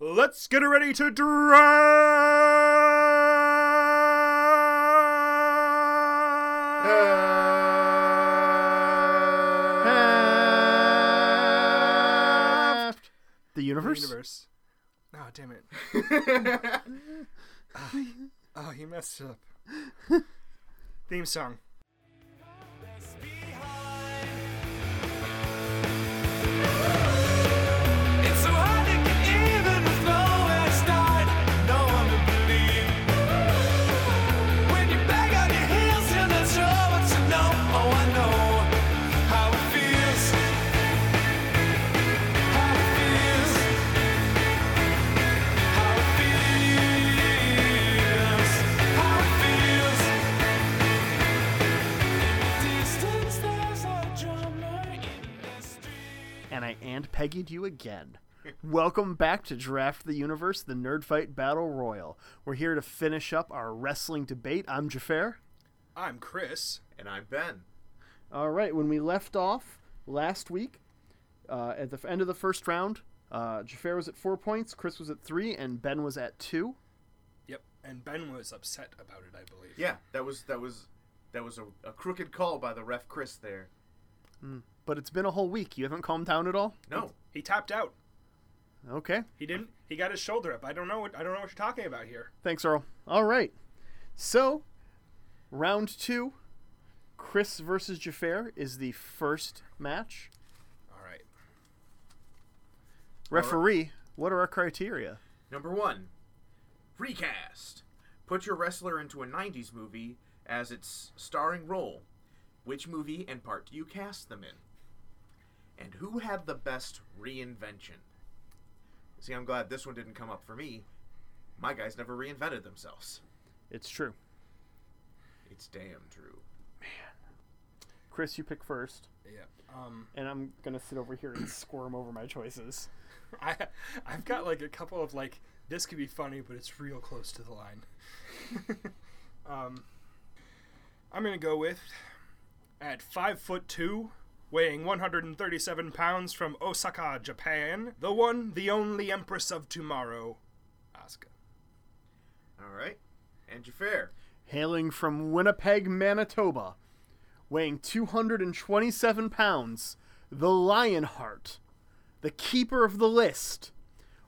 Let's get ready to Draft the universe. universe. Oh, damn it. Oh, he messed up. Theme song. And I Peggy'd you again. Welcome back to Draft the Universe, the Nerd Fight Battle Royal. We're here to finish up our wrestling debate. I'm Jafar. I'm Chris. And I'm Ben. All right, when we left off last week, uh, at the end of the first round, uh, Jafar was at four points, Chris was at three, and Ben was at two. Yep. And Ben was upset about it, I believe. Yeah, that was that was that was a, a crooked call by the ref Chris there. But it's been a whole week. You haven't calmed down at all. No, He tapped out. Okay, He didn't. He got his shoulder up. I don't know. What, I don't know what you're talking about here. thanks, Earl. All right, so round two, Chris versus Jafar is the first match. All right. Referee, what are our criteria? number one, recast. Put your wrestler into a '90s movie as its starring role. Which movie and part do you cast them in? And who had the best reinvention? See, I'm glad this one didn't come up for me. My guys never reinvented themselves. It's true. It's damn true. Man. Chris, you pick first, Yeah. Um. and I'm gonna sit over here and squirm over my choices. I I've got like a couple of like this could be funny, but it's real close to the line. um, I'm gonna go with at five foot two, weighing 137 pounds from Osaka, Japan, the one, the only Empress of Tomorrow, Asuka. All right, and Jafar. Hailing from Winnipeg, Manitoba, weighing 227 pounds, the Lionheart, the keeper of the list,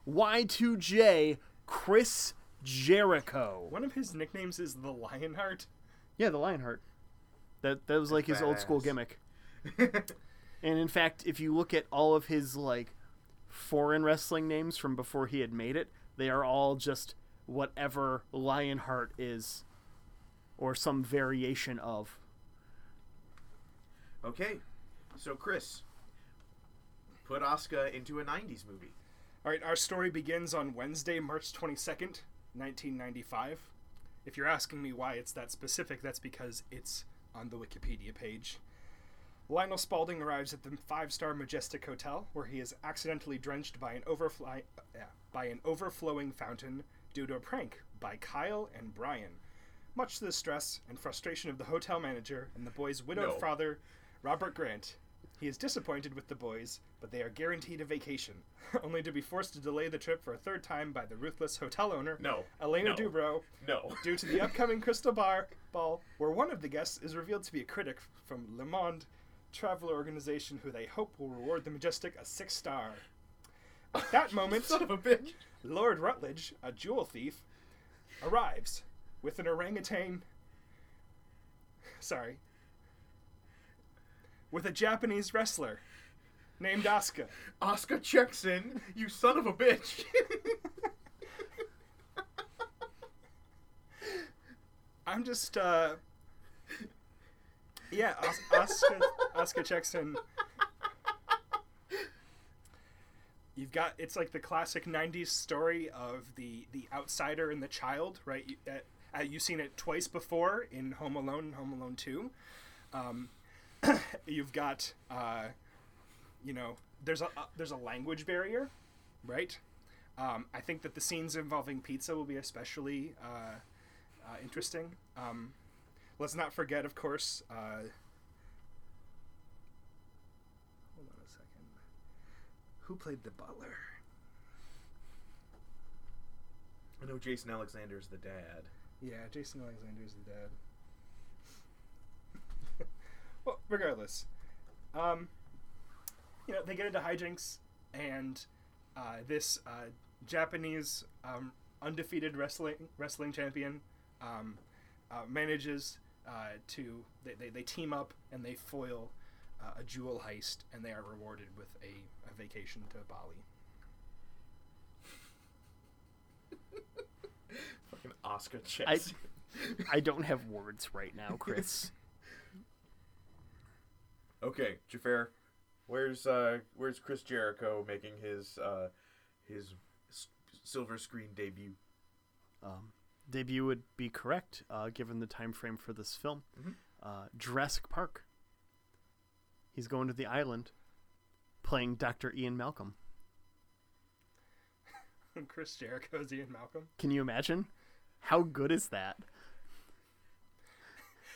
Y2J Chris Jericho. One of his nicknames is the Lionheart. Yeah, the Lionheart. That that was like his old school gimmick. And in fact, if you look at all of his like foreign wrestling names from before he had made it, they are all just whatever Lionheart is or some variation of. Okay, so Chris, put Asuka into a '90s movie. All right, our story begins on Wednesday, March 22nd, 1995. If you're asking me why it's that specific, that's because it's on the Wikipedia page. Lionel Spaulding arrives at the five-star Majestic Hotel, where he is accidentally drenched by an overfly, yeah, by an overflowing fountain due to a prank by Kyle and Brian. Much to the stress and frustration of the hotel manager and the boy's widowed No. father, Robert Grant, he is disappointed with the boys, but they are guaranteed a vacation, only to be forced to delay the trip for a third time by the ruthless hotel owner, No. Elena No. Dubrow, No. due to the upcoming Crystal Bar Ball, where one of the guests is revealed to be a critic from Le Monde Traveler Organization, who they hope will reward the Majestic a six star. At that moment, Son of a bitch. Lord Rutledge, a jewel thief, arrives with an orangutan. Sorry. With a Japanese wrestler named Asuka. Asuka checks in. You son of a bitch. I'm just, uh. Yeah, Asuka checks in. You've got it's like the classic '90s story of the the outsider and the child, right? You, uh, you've seen it twice before in Home Alone and Home Alone Two. Um, you've got, uh, you know, there's a uh, there's a language barrier, right? Um, I think that the scenes involving pizza will be especially uh, uh, interesting. Um, let's not forget, of course. Uh, hold on a second. Who played the butler? I know Jason Alexander's the dad. Yeah, Jason Alexander's the dad. well, regardless, um, you know they get into hijinks, and uh, this uh, Japanese um, undefeated wrestling wrestling champion um, uh, manages uh, to they, they, they team up and they foil uh, a jewel heist, and they are rewarded with a, a vacation to Bali. Fucking Oscar I. I don't have words right now, Chris. Okay, Jafar, where's uh where's Chris Jericho making his uh his s- silver screen debut? um, debut would be correct uh, given the time frame for this film. Mhm. Uh, Jurassic Park. He's going to the island, playing Dr. Ian Malcolm. Chris Jericho's Ian Malcolm. Can you imagine? How good is that?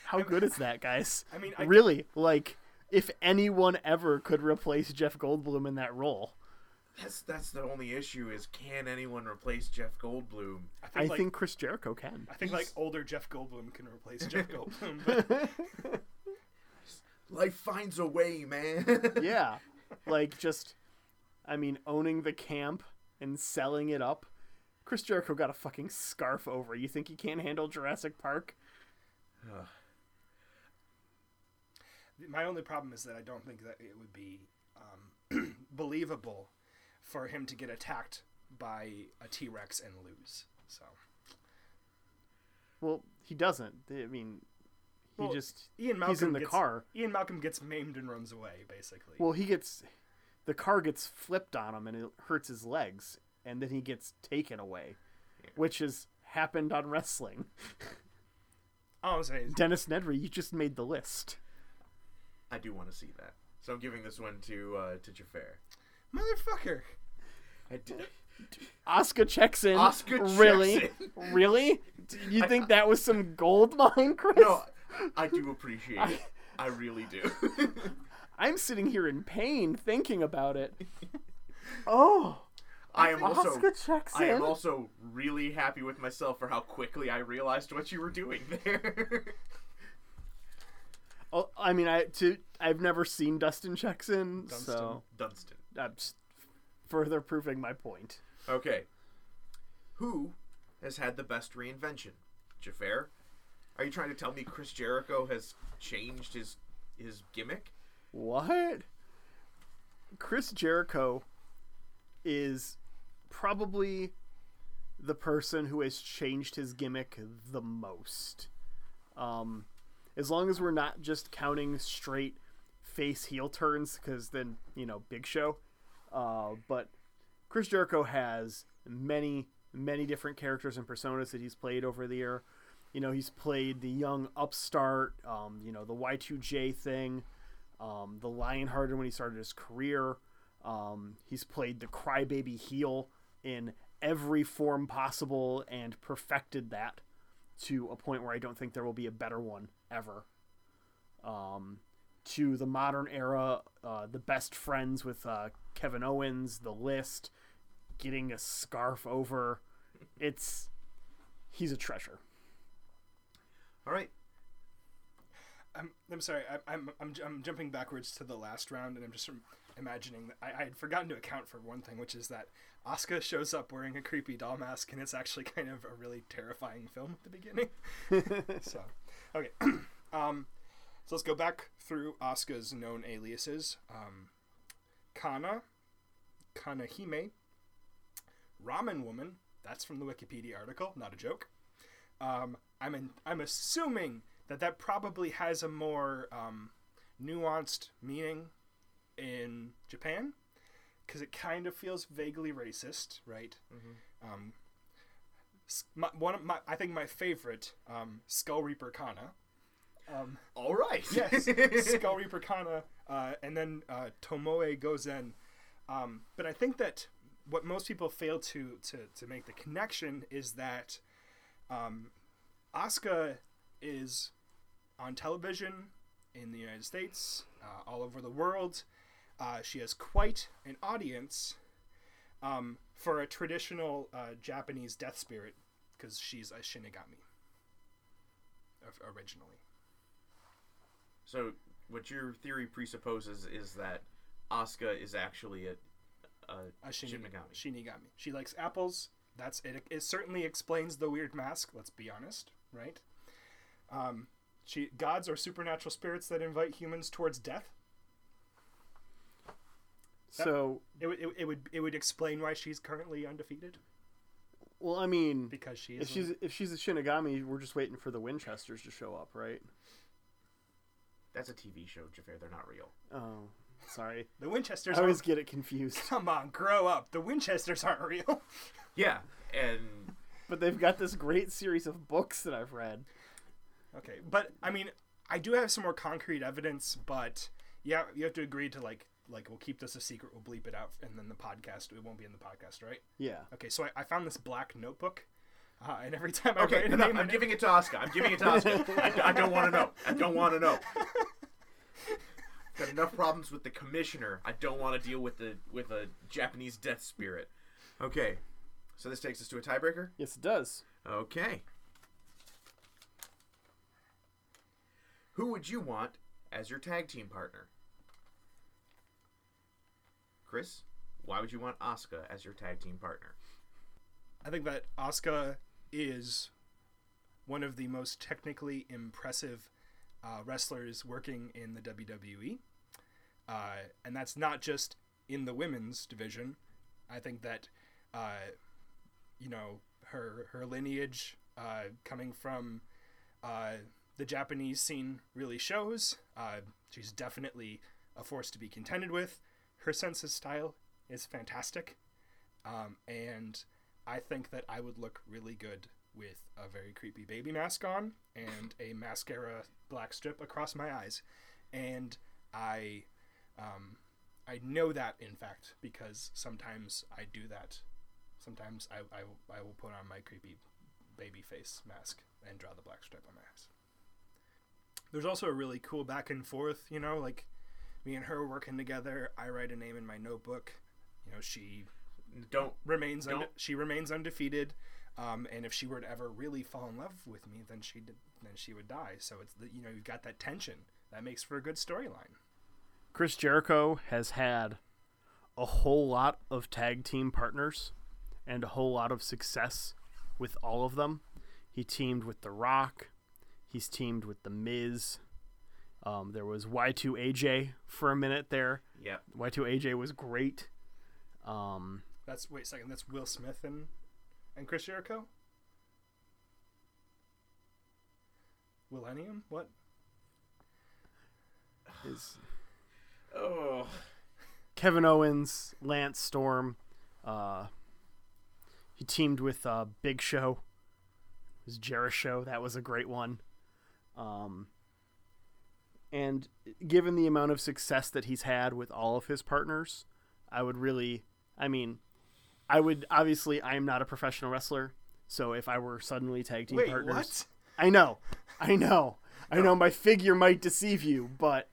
How good is that, guys? I mean, I- really, like, if anyone ever could replace Jeff Goldblum in that role, That's that's the only issue is can anyone replace Jeff Goldblum? I I think, like, think Chris Jericho can. I think like older Jeff Goldblum can replace Jeff Goldblum. But Life finds a way, man. yeah, like just, I mean, owning the camp and selling it up. Chris Jericho got a fucking scarf over. You think he can't handle Jurassic Park? my only problem is that I don't think that it would be um, believable for him to get attacked by a T Rex and lose. So Well, he doesn't. I mean, he Well, just Ian Malcolm he's in the gets, car. Ian Malcolm gets maimed and runs away, basically. Well, he gets the car gets flipped on him and it hurts his legs, and then he gets taken away, which has happened on wrestling. all I'm saying Dennis Nedry, you just made the list. I do want to see that. So I'm giving this one to uh, to Jafar. Motherfucker. I did. Oscar checks in. Oscar checks really, in. really? You think that was some gold mine, Chris? No, I do appreciate it. I really do. I'm sitting here in pain thinking about it. Oh, I am also Oscar checks I am also really happy with myself for how quickly I realized what you were doing there. Oh, I mean, I to I've never seen Dustin checks in, so Dunston. I'm further proving my point. Okay. Who has had the best reinvention? Jafar? Are you trying to tell me Chris Jericho has changed his his gimmick? What? Chris Jericho is probably the person who has changed his gimmick the most. Um, as long as we're not just counting straight face heel turns, because then, you know, Big Show. Uh, but Chris Jericho has many, many different characters and personas that he's played over the year. You know, he's played the young upstart, um, you know, the Y2J thing, um, the Lionhearted when he started his career. Um, he's played the crybaby heel in every form possible and perfected that to a point where I don't think there will be a better one ever. Um, to the modern era, uh, the best friends with uh, Kevin Owens, the list, getting a scarf over. It's he's a treasure. All right. I'm, I'm sorry. I, I'm, I'm, I'm jumping backwards to the last round, and I'm just imagining that I, I had forgotten to account for one thing, which is that Asuka shows up wearing a creepy doll mask, and it's actually kind of a really terrifying film at the beginning. so, okay. um, so let's go back through Asuka's known aliases. Um, Kana, Kanahime, Ramen Woman. That's from the Wikipedia article, not a joke. Um, I'm in, I'm assuming that that probably has a more um, nuanced meaning in Japan because it kind of feels vaguely racist, right? Um, my, one of my, I think my favorite, um, Skull Reaper Kana. Um, All right. yes, Skull Reaper Kana, uh, and then uh, Tomoe Gozen. Um, but I think that what most people fail to, to, to make the connection is that um, Asuka is on television in the United States, uh, all over the world. Uh, she has quite an audience um, for a traditional uh, Japanese death spirit because she's a Shinigami. Originally, So what your theory presupposes is that Asuka is actually a, a, a Shinigami. Shinigami. Shinigami. She likes apples. That's it. It certainly explains the weird mask. Let's be honest, right? Um, she gods are supernatural spirits that invite humans towards death. So, It, would- it, it would it would explain why she's currently undefeated well, I mean, because she if is. she's if she's a Shinigami, we're just waiting for the Winchesters to show up, right? That's a TV show, Jafar. They're not real. Oh, sorry. the Winchesters. I always Aren't, get it confused. come on, grow up. The Winchesters aren't real. Yeah, and But they've got this great series of books that I've read. Okay, but I mean, I do have some more concrete evidence, but yeah, you have to agree to like, like we'll keep this a secret. We'll bleep it out, and then the podcast it won't be in the podcast, right? Yeah. Okay, so I, I found this black notebook, uh, and every time I okay, write a enough. name, I'm in giving it to Asuka. I'm giving it to Asuka. I, I don't want to know. I don't want to know. Got enough problems with the commissioner. I don't want to deal with the with a Japanese death spirit. Okay, so this takes us to a tiebreaker. Yes, it does. Okay. Who would you want as your tag team partner? Chris, why would you want Asuka as your tag team partner? I think that Asuka is one of the most technically impressive uh, wrestlers working in the WWE, uh, and that's not just in the women's division. I think that uh, you know her her lineage uh, coming from uh, the Japanese scene really shows. Uh, she's definitely a force to be contended with. Her sense of style is fantastic, um, and I think that I would look really good with a very creepy baby mask on and a mascara black strip across my eyes, and I, um, I know that in fact because sometimes I do that. Sometimes I, I, I will put on my creepy baby face mask and draw the black strip on my eyes. There's also a really cool back and forth, you know, like me and her working together. I write a name in my notebook. You know, she Don't remains Don't- she remains undefeated. Um, and if she were to ever really fall in love with me, then she did, then she would die. So it's the, you know you've got that tension that makes for a good storyline. Chris Jericho has had a whole lot of tag team partners and a whole lot of success with all of them. He teamed with The Rock. He's teamed with The Miz. Um, there was Y2AJ for a minute there. Yep. Y2AJ was great. Um, That's wait a second. That's Will Smith and and Chris Jericho. Millennium? What? his Oh. Kevin Owens, Lance Storm. Uh, he teamed with uh, Big Show. It was Jericho. That was a great one. Um, and given the amount of success that he's had with all of his partners, I would really, I mean, I would obviously, I am not a professional wrestler. So if I were suddenly tag team Wait, partners, what? I know, I know, I know, my figure might deceive you, but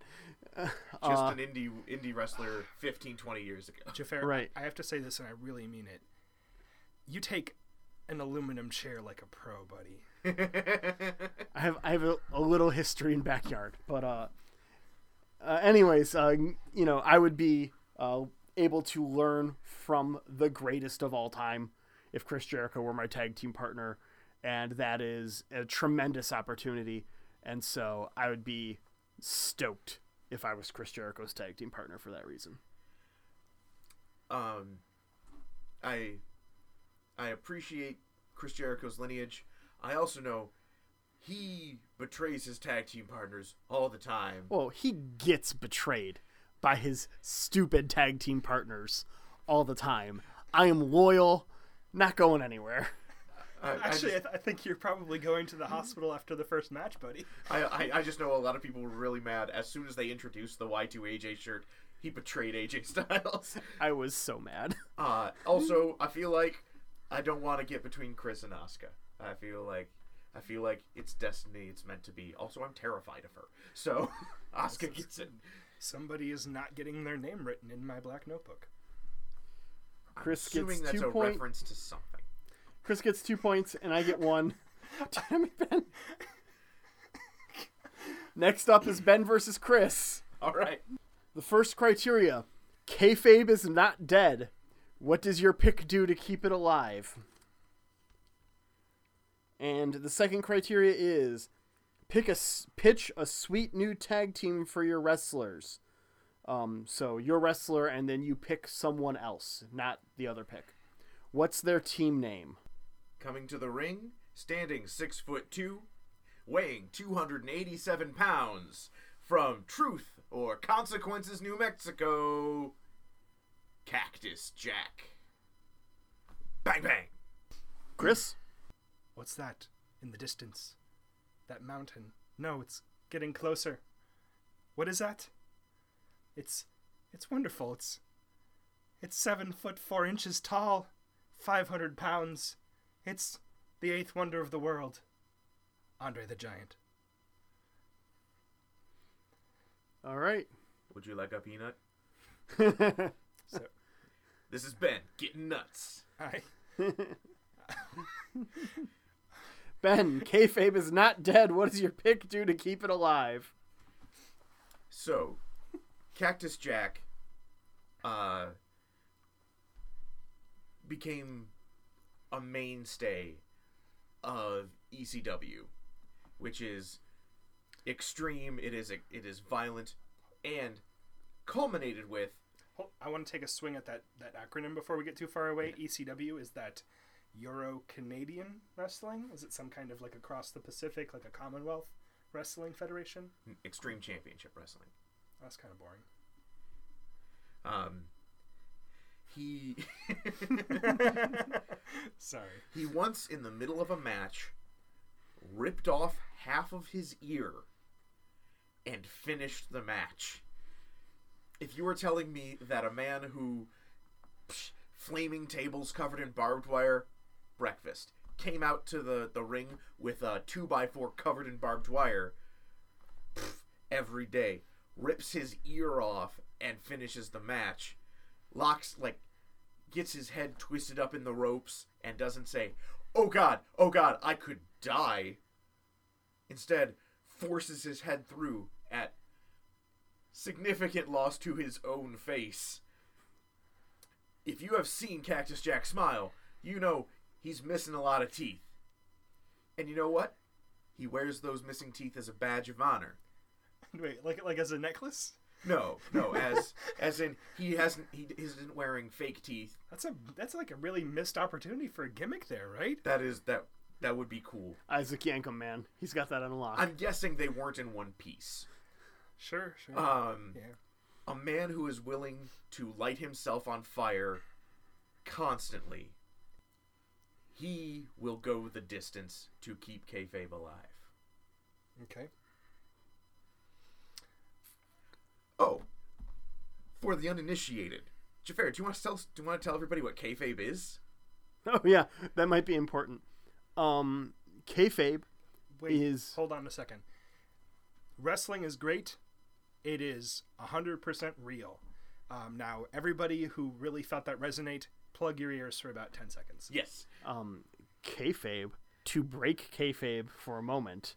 Just uh, an indie indie wrestler 15, 20 years ago. Jafar, Right. I have to say this, and I really mean it. You take an aluminum chair like a pro, buddy. I have I have a, a little history in backyard, but uh, uh anyways, uh, you know, I would be uh, able to learn from the greatest of all time if Chris Jericho were my tag team partner, and that is a tremendous opportunity, and so I would be stoked if I was Chris Jericho's tag team partner for that reason. um, I I appreciate Chris Jericho's lineage. I also know he betrays his tag team partners all the time. Well, he gets betrayed by his stupid tag team partners all the time. I am loyal, not going anywhere. I, I Actually, I, just, th- I think you're probably going to the hospital after the first match, buddy. I, I, I just know a lot of people were really mad as soon as they introduced the Y2AJ shirt. He betrayed AJ Styles. I was so mad. Uh, also, I feel like I don't want to get between Chris and Asuka. I feel like I feel like it's destiny. It's meant to be. Also, I'm terrified of her. So Asuka gets it. Somebody is not getting their name written in my black notebook. Chris Assuming gets that's two a reference to something. Chris gets two points, and I get one. Damn it, Ben. Next up is Ben versus Chris. All right. The first criteria kayfabe is not dead. What does your pick do to keep it alive? And the second criteria is pick a s- pitch a sweet new tag team for your wrestlers. Um, so your wrestler, and then you pick someone else, not the other pick. What's their team name? Coming to the ring, standing six foot two, weighing 287 pounds, from Truth or Consequences, New Mexico, Cactus Jack. Bang bang. Chris? What's that in the distance? That mountain. No, it's getting closer. What is that? It's it's wonderful. It's it's seven foot four inches tall, five hundred pounds. It's the eighth wonder of the world. Andre the Giant. All right. Would you like a peanut? So This is Ben getting nuts. I Ben, kayfabe is not dead. What does your pick do to keep it alive? So, Cactus Jack uh, became a mainstay of ECW, which is extreme. It is it is violent, and culminated with I want to take a swing at that, that acronym before we get too far away. ECW is that Euro Canadian Wrestling? Is it some kind of like across the Pacific, like a Commonwealth Wrestling Federation? Extreme Championship Wrestling. That's kind of boring. Um, he Sorry. he once in the middle of a match ripped off half of his ear and finished the match. If you were telling me that a man who psh, flaming tables covered in barbed wire breakfast came out to the, the ring with a 2x4 covered in barbed wire pff, every day, rips his ear off and finishes the match, locks like gets his head twisted up in the ropes and doesn't say, "Oh god, oh god, I could die." Instead, forces his head through at significant loss to his own face. If you have seen Cactus Jack smile, you know he's missing a lot of teeth. And you know what? He wears those missing teeth as a badge of honor. Wait, like like as a necklace? No, no, as as in he hasn't he isn't wearing fake teeth. That's a that's like a really missed opportunity for a gimmick there, right? That is that that would be cool. Isaac Yankem, man. He's got that unlocked. I'm guessing they weren't in one piece. Sure, sure. Um, yeah. a man who is willing to light himself on fire constantly. He will go the distance to keep kayfabe alive. Okay. Oh, for the uninitiated, Jafar, do you want to tell? Do you want to tell everybody what kayfabe is? oh yeah, that might be important. Um, kayfabe Wait, is hold on a second. Wrestling is great. It is 100% real. Um, now, everybody who really felt that resonate, plug your ears for about 10 seconds. Yes. um, kayfabe, to break kayfabe for a moment,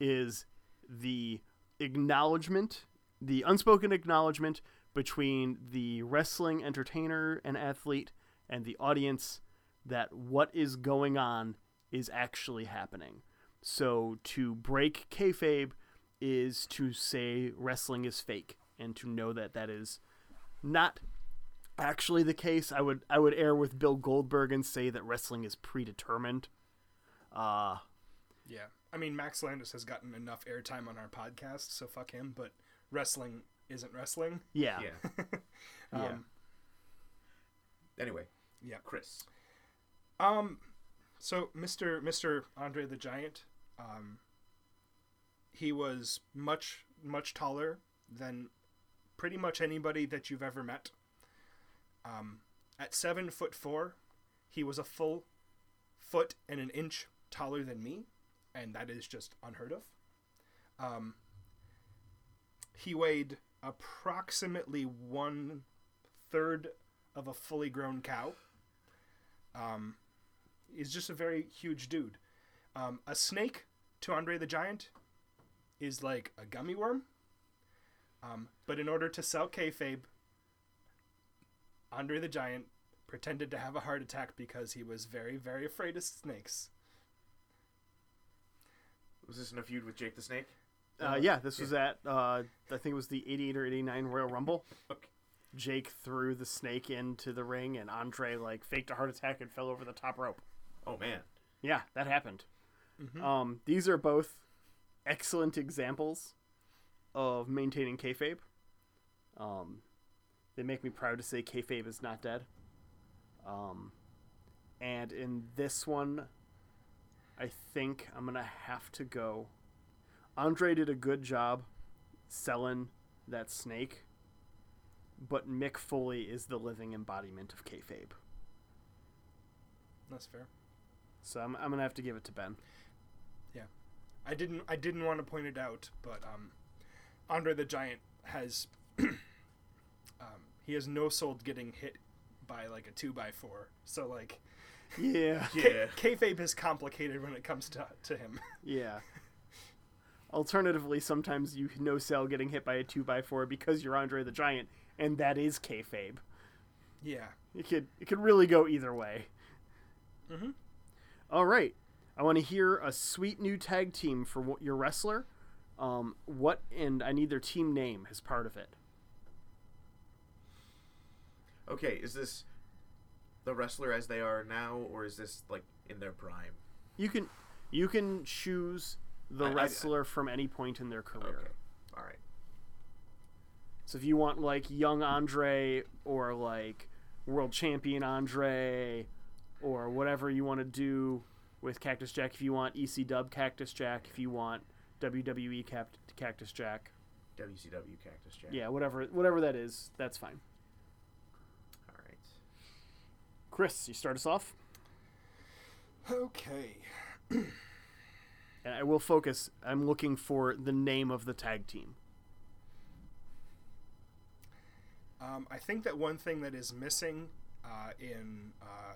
is the acknowledgement, the unspoken acknowledgement between the wrestling entertainer and athlete and the audience that what is going on is actually happening. So to break kayfabe is to say wrestling is fake and to know that that is not actually the case. I would I would err with Bill Goldberg and say that wrestling is predetermined. Uh Yeah. I mean, Max Landis has gotten enough airtime on our podcast, so fuck him, but wrestling isn't wrestling. yeah. Yeah. Yeah. Um, Anyway, yeah. Chris. Um, so Mr. Mr. Andre the Giant, um, he was much much taller than pretty much anybody that you've ever met. Um, at seven foot four, he was a full foot and an inch taller than me, and that is just unheard of. Um, he weighed approximately one third of a fully grown cow. Um, he's just a very huge dude. Um, a snake to Andre the Giant is like a gummy worm. Um, but in order to sell kayfabe, Andre the Giant pretended to have a heart attack because he was very, very afraid of snakes. Was this in a feud with Jake the Snake? Uh, yeah, this was at uh, I think it was the 88 or 89 Royal Rumble. Okay. Jake threw the snake into the ring, and Andre like faked a heart attack and fell over the top rope. Oh man. Yeah, that happened. Um, these are both excellent examples of maintaining kayfabe. Um, they make me proud to say kayfabe is not dead. Um, and in this one, I think I'm gonna have to go. Andre did a good job selling that snake, but Mick Foley is the living embodiment of kayfabe. That's fair. So I'm, I'm gonna have to give it to Ben. Yeah, I didn't I didn't want to point it out, but um, Andre the Giant has he has no soul getting hit by like a two by four. So like Yeah. Yeah. K- kayfabe is complicated when it comes to to him. Yeah. Alternatively, sometimes you no sell getting hit by a two by four because you're Andre the Giant, and that is kayfabe. yeah. It could it could really go either way. Mhm. All right, I want to hear a sweet new tag team for what your wrestler. Um, what and I need their team name as part of it. Okay, is this the wrestler as they are now, or is this like in their prime? You can you can choose the I- I- wrestler from any point in their career. Okay. All right. So if you want like young Andre or like world champion Andre or whatever you want to do with Cactus Jack, if you want EC Dub Cactus Jack, if you want WWE Cap- Cactus Jack, WCW Cactus Jack. yeah, whatever whatever that is, that's fine. All right. Chris, you start us off, Okay. and I will focus. I'm looking for the name of the tag team. Um, I think that one thing that is missing uh, in uh,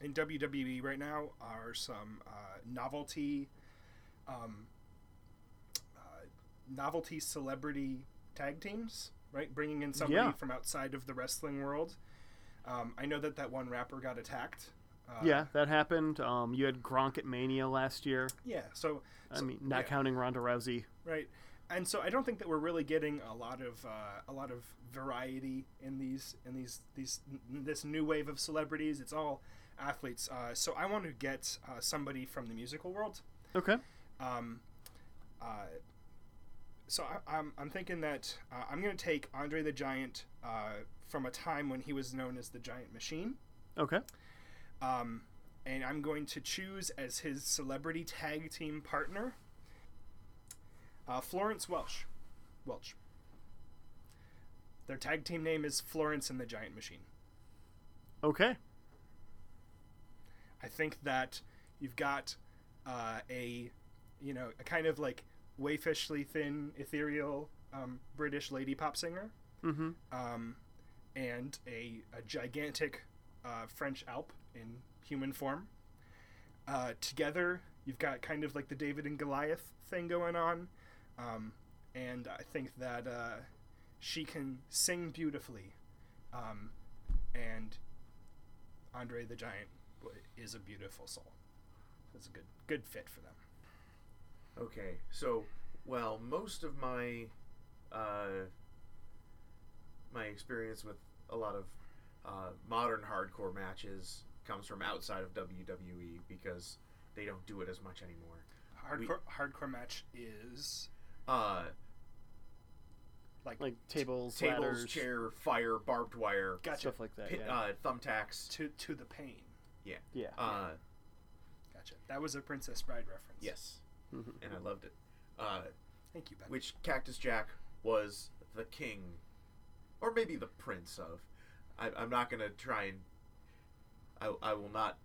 in WWE right now are some uh, novelty, um, uh, novelty celebrity tag teams. Right, bringing in somebody Yeah. from outside of the wrestling world. Um, I know that that one rapper got attacked. Uh, yeah, that happened. Um, you had Gronk at Mania last year. Yeah. So, I so- mean, not yeah. counting Ronda Rousey. right and so i don't think that we're really getting a lot of uh, a lot of variety in these in these these n- this new wave of celebrities it's all athletes uh, so i want to get uh, somebody from the musical world Okay. um, uh, so I, I'm, I'm thinking that uh, i'm going to take andre the giant uh, from a time when he was known as the giant machine Okay. um, and I'm going to choose as his celebrity tag team partner uh, Florence Welsh. Welch. Their tag team name is Florence and the Giant Machine. Okay. I think that you've got uh, a, you know, a kind of like wayfishly thin, ethereal um, British lady pop singer, Mm-hmm. um, and a, a gigantic uh, French Alp in human form. Uh, together, you've got kind of like the David and Goliath thing going on, um, and I think that uh, she can sing beautifully, um, and Andre the Giant is a beautiful soul. It's a good good fit for them. Okay, so well, most of my uh, my experience with a lot of uh, modern hardcore matches comes from outside of WWE because they don't do it as much anymore. Hardcore hardcore match is Uh, like, Like tables, tables, ladders, chair, fire, barbed wire, gotcha stuff like that. pit, yeah. uh, thumbtacks. to to the pain. Yeah. yeah. Uh, Gotcha. That was a Princess Bride reference. yes, Mhm. and I loved it. Uh, Thank you, Ben. which Cactus Jack was the king, or maybe the prince of. I, I'm not gonna try and. I, I will not.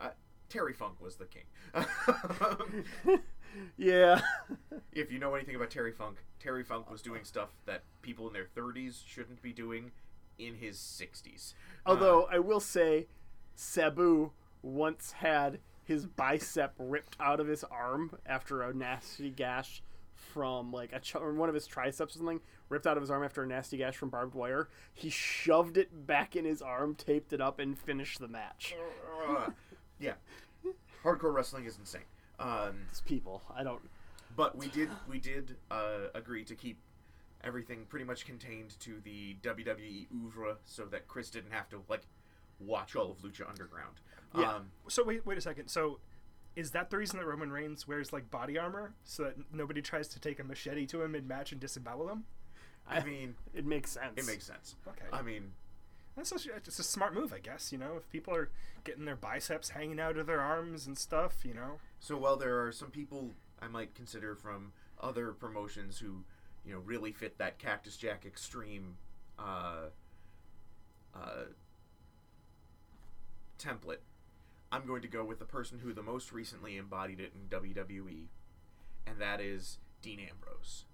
Uh, Terry Funk was the king. yeah. if you know anything about Terry Funk, Terry Funk was doing stuff that people in their 30s shouldn't be doing in his 60s. Uh, Although I will say, Sabu once had his bicep ripped out of his arm after a nasty gash from like a ch- or one of his triceps or something ripped out of his arm after a nasty gash from barbed wire. He shoved it back in his arm, taped it up, and finished the match. Uh, yeah, hardcore wrestling is insane. Um, These people, I don't. but we did we did uh, agree to keep everything pretty much contained to the WWE oeuvre, so that Chris didn't have to like watch all of Lucha Underground. Yeah. Um, So wait, wait a second. So, is that the reason that Roman Reigns wears like body armor so that nobody tries to take a machete to him mid match and disembowel him? I mean, It makes sense. it makes sense. Okay. I mean, That's just, it's a smart move, I guess. You know, if people are getting their biceps hanging out of their arms and stuff, you know. So while there are some people I might consider from other promotions who, you know, really fit that Cactus Jack Extreme uh, uh, template, I'm going to go with the person who the most recently embodied it in WWE, and that is Dean Ambrose,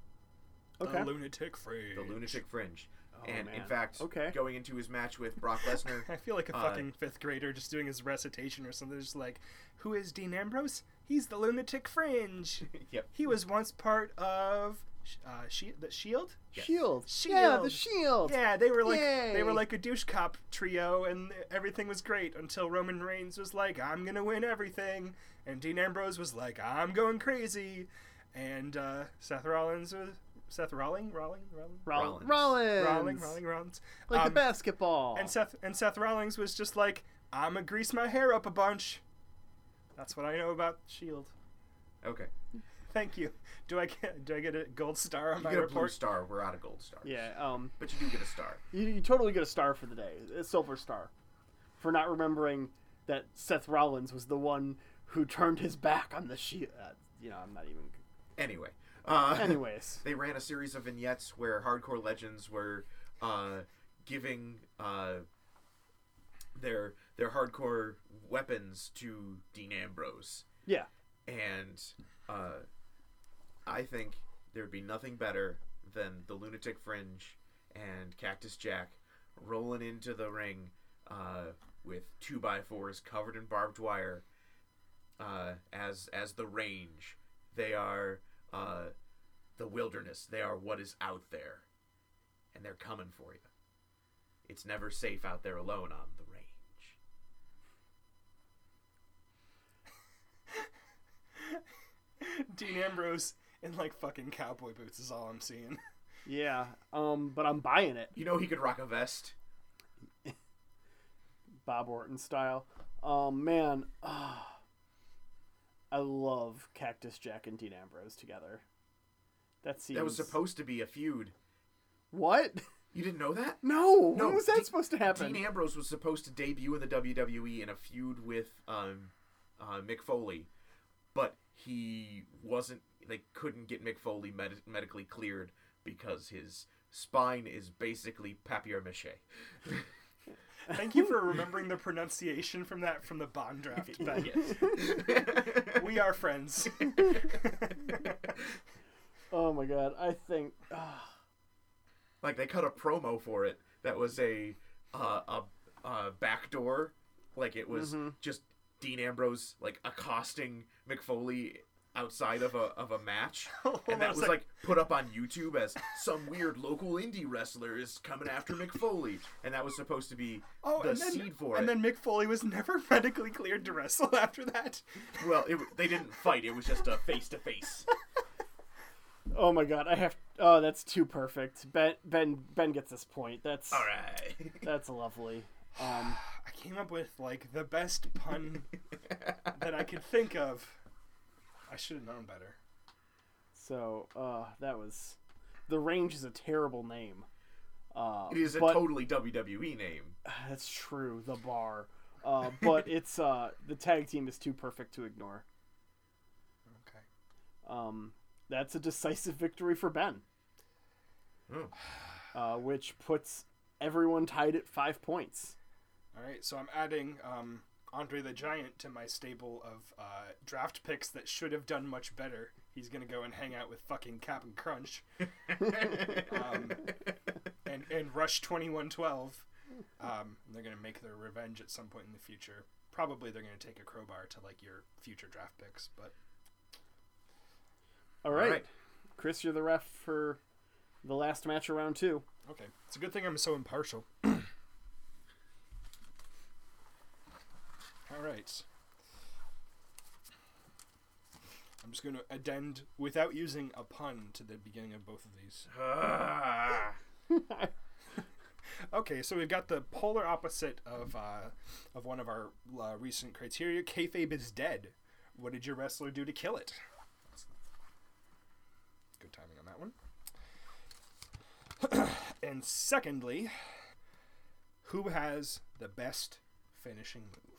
Okay. The lunatic fringe. the Lunatic Fringe. and in fact, Okay. going into his match with Brock Lesnar, I feel like a Uh, fucking fifth grader just doing his recitation or something. Just like, who is Dean Ambrose? He's the lunatic fringe. yep, He was once part of uh, she- the Shield. Yes. Shield. Yeah, the Shield. shield. Yeah, they were like they were like a douche cop trio, and everything was great until Roman Reigns was like, "I'm gonna win everything," and Dean Ambrose was like, "I'm going crazy," and uh, Seth Rollins was Seth Rolling, Rolling, Rolling, Roll- Rollins. Rollins. Rolling, Rolling, Rollins, Like the Um, basketball. and Seth and Seth Rollins was just like, "I'm gonna grease my hair up a bunch." That's what I know about Shield. okay. Thank you. Do I get do I get a gold star on You my get a blue star. We're out of gold stars. yeah. Um. but you do get a star. You, you totally get a star for the day, a silver star, for not remembering that Seth Rollins was the one who turned his back on the shield. Uh, you know, I'm not even. Anyway, uh, Anyways, they ran a series of vignettes where hardcore legends were uh, giving uh, their their hardcore weapons to Dean Ambrose, yeah, and uh, I think there'd be nothing better than the Lunatic Fringe and Cactus Jack rolling into the ring uh, with two by fours covered in barbed wire uh, as as the range. They are uh, the wilderness. They are what is out there, and they're coming for you. It's never safe out there alone on the range. Dean Ambrose in like fucking cowboy boots is all I'm seeing. yeah. Um, but I'm buying it, You know he could rock a vest. Bob Orton style. Um, man, ah, I love Cactus Jack and Dean Ambrose together. That seems. That was supposed to be a feud. What? You didn't know that? No. No, when was that Dean- supposed to happen? Dean Ambrose was supposed to debut in the WWE in a feud with um, uh, Mick Foley, but he wasn't. They couldn't get Mick Foley med- medically cleared because his spine is basically papier mache. Thank you for remembering the pronunciation from that from the Bond draft. Ben. we are friends. oh my god, I think. ah, like they cut a promo for it that was a uh, a, a backdoor, like it was Mm-hmm. just Dean Ambrose like accosting Mick Foley outside of a of a match, and that was like put up on YouTube as some weird local indie wrestler is coming after Mick Foley, and that was supposed to be Oh, the and then, seed for and it. And then Mick Foley was never medically cleared to wrestle after that. well, it, they didn't fight; it was just a face to face. Oh my god, I have. Oh, that's too perfect. Ben Ben Ben gets this point. That's All right. that's lovely. Um, I came up with like the best pun that I could think of. I should have known better. so uh, that was. The range is a terrible name. Uh, It is a but- totally WWE name. That's true. The bar, uh, but it's uh, the tag team is too perfect to ignore. Okay. Um, that's a decisive victory for Ben, Oh. uh, which puts everyone tied at five points. All right, so I'm adding um, Andre the Giant to my stable of uh, draft picks that should have done much better. He's gonna go and hang out with fucking Cap'n Crunch, um, and and Rush twenty one twelve. Um, they're gonna make their revenge at some point in the future. probably they're going to take a crowbar to like your future draft picks. But All right. right. Chris, you're the ref for the last match of round two. okay, it's a good thing I'm so impartial. All right. I'm just going to addend without using a pun to the beginning of both of these. Ah. Okay, so we've got the polar opposite of uh, of one of our uh, recent criteria. Kayfabe is dead. What did your wrestler do to kill it? Good timing on that one. and secondly, who has the best finishing move?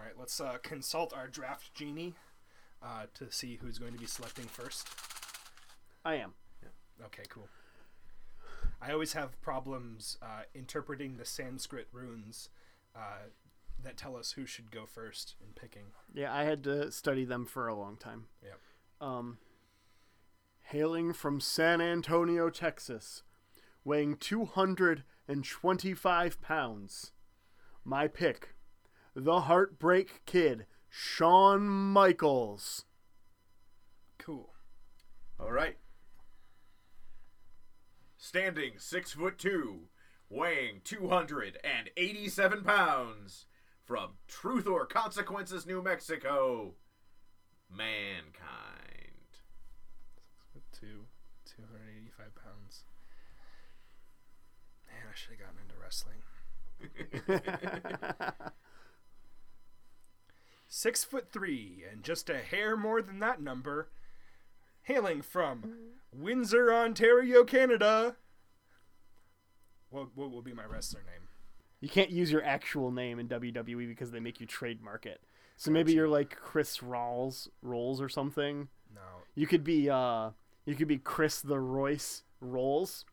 All right, let's uh, consult our draft genie uh, to see who's going to be selecting first. I am. Okay, cool. I always have problems uh, interpreting the Sanskrit runes uh, that tell us who should go first in picking. Yeah, I had to study them for a long time. Yep. Um, hailing from San Antonio, Texas, weighing 225 pounds, my pick, the Heartbreak Kid, Shawn Michaels. Cool. All right. Standing six foot two, weighing 287 pounds, from Truth or Consequences, New Mexico, Mankind. Two, 285 pounds. Man, I should have gotten into wrestling. Six foot three, and just a hair more than that number. Hailing from Windsor, Ontario, Canada. What, what will be my wrestler name? You can't use your actual name in WWE because they make you trademark it. So maybe you're like Chris Rawls, Rolls or something. No. You could be uh you could be Chris the Royce Rolls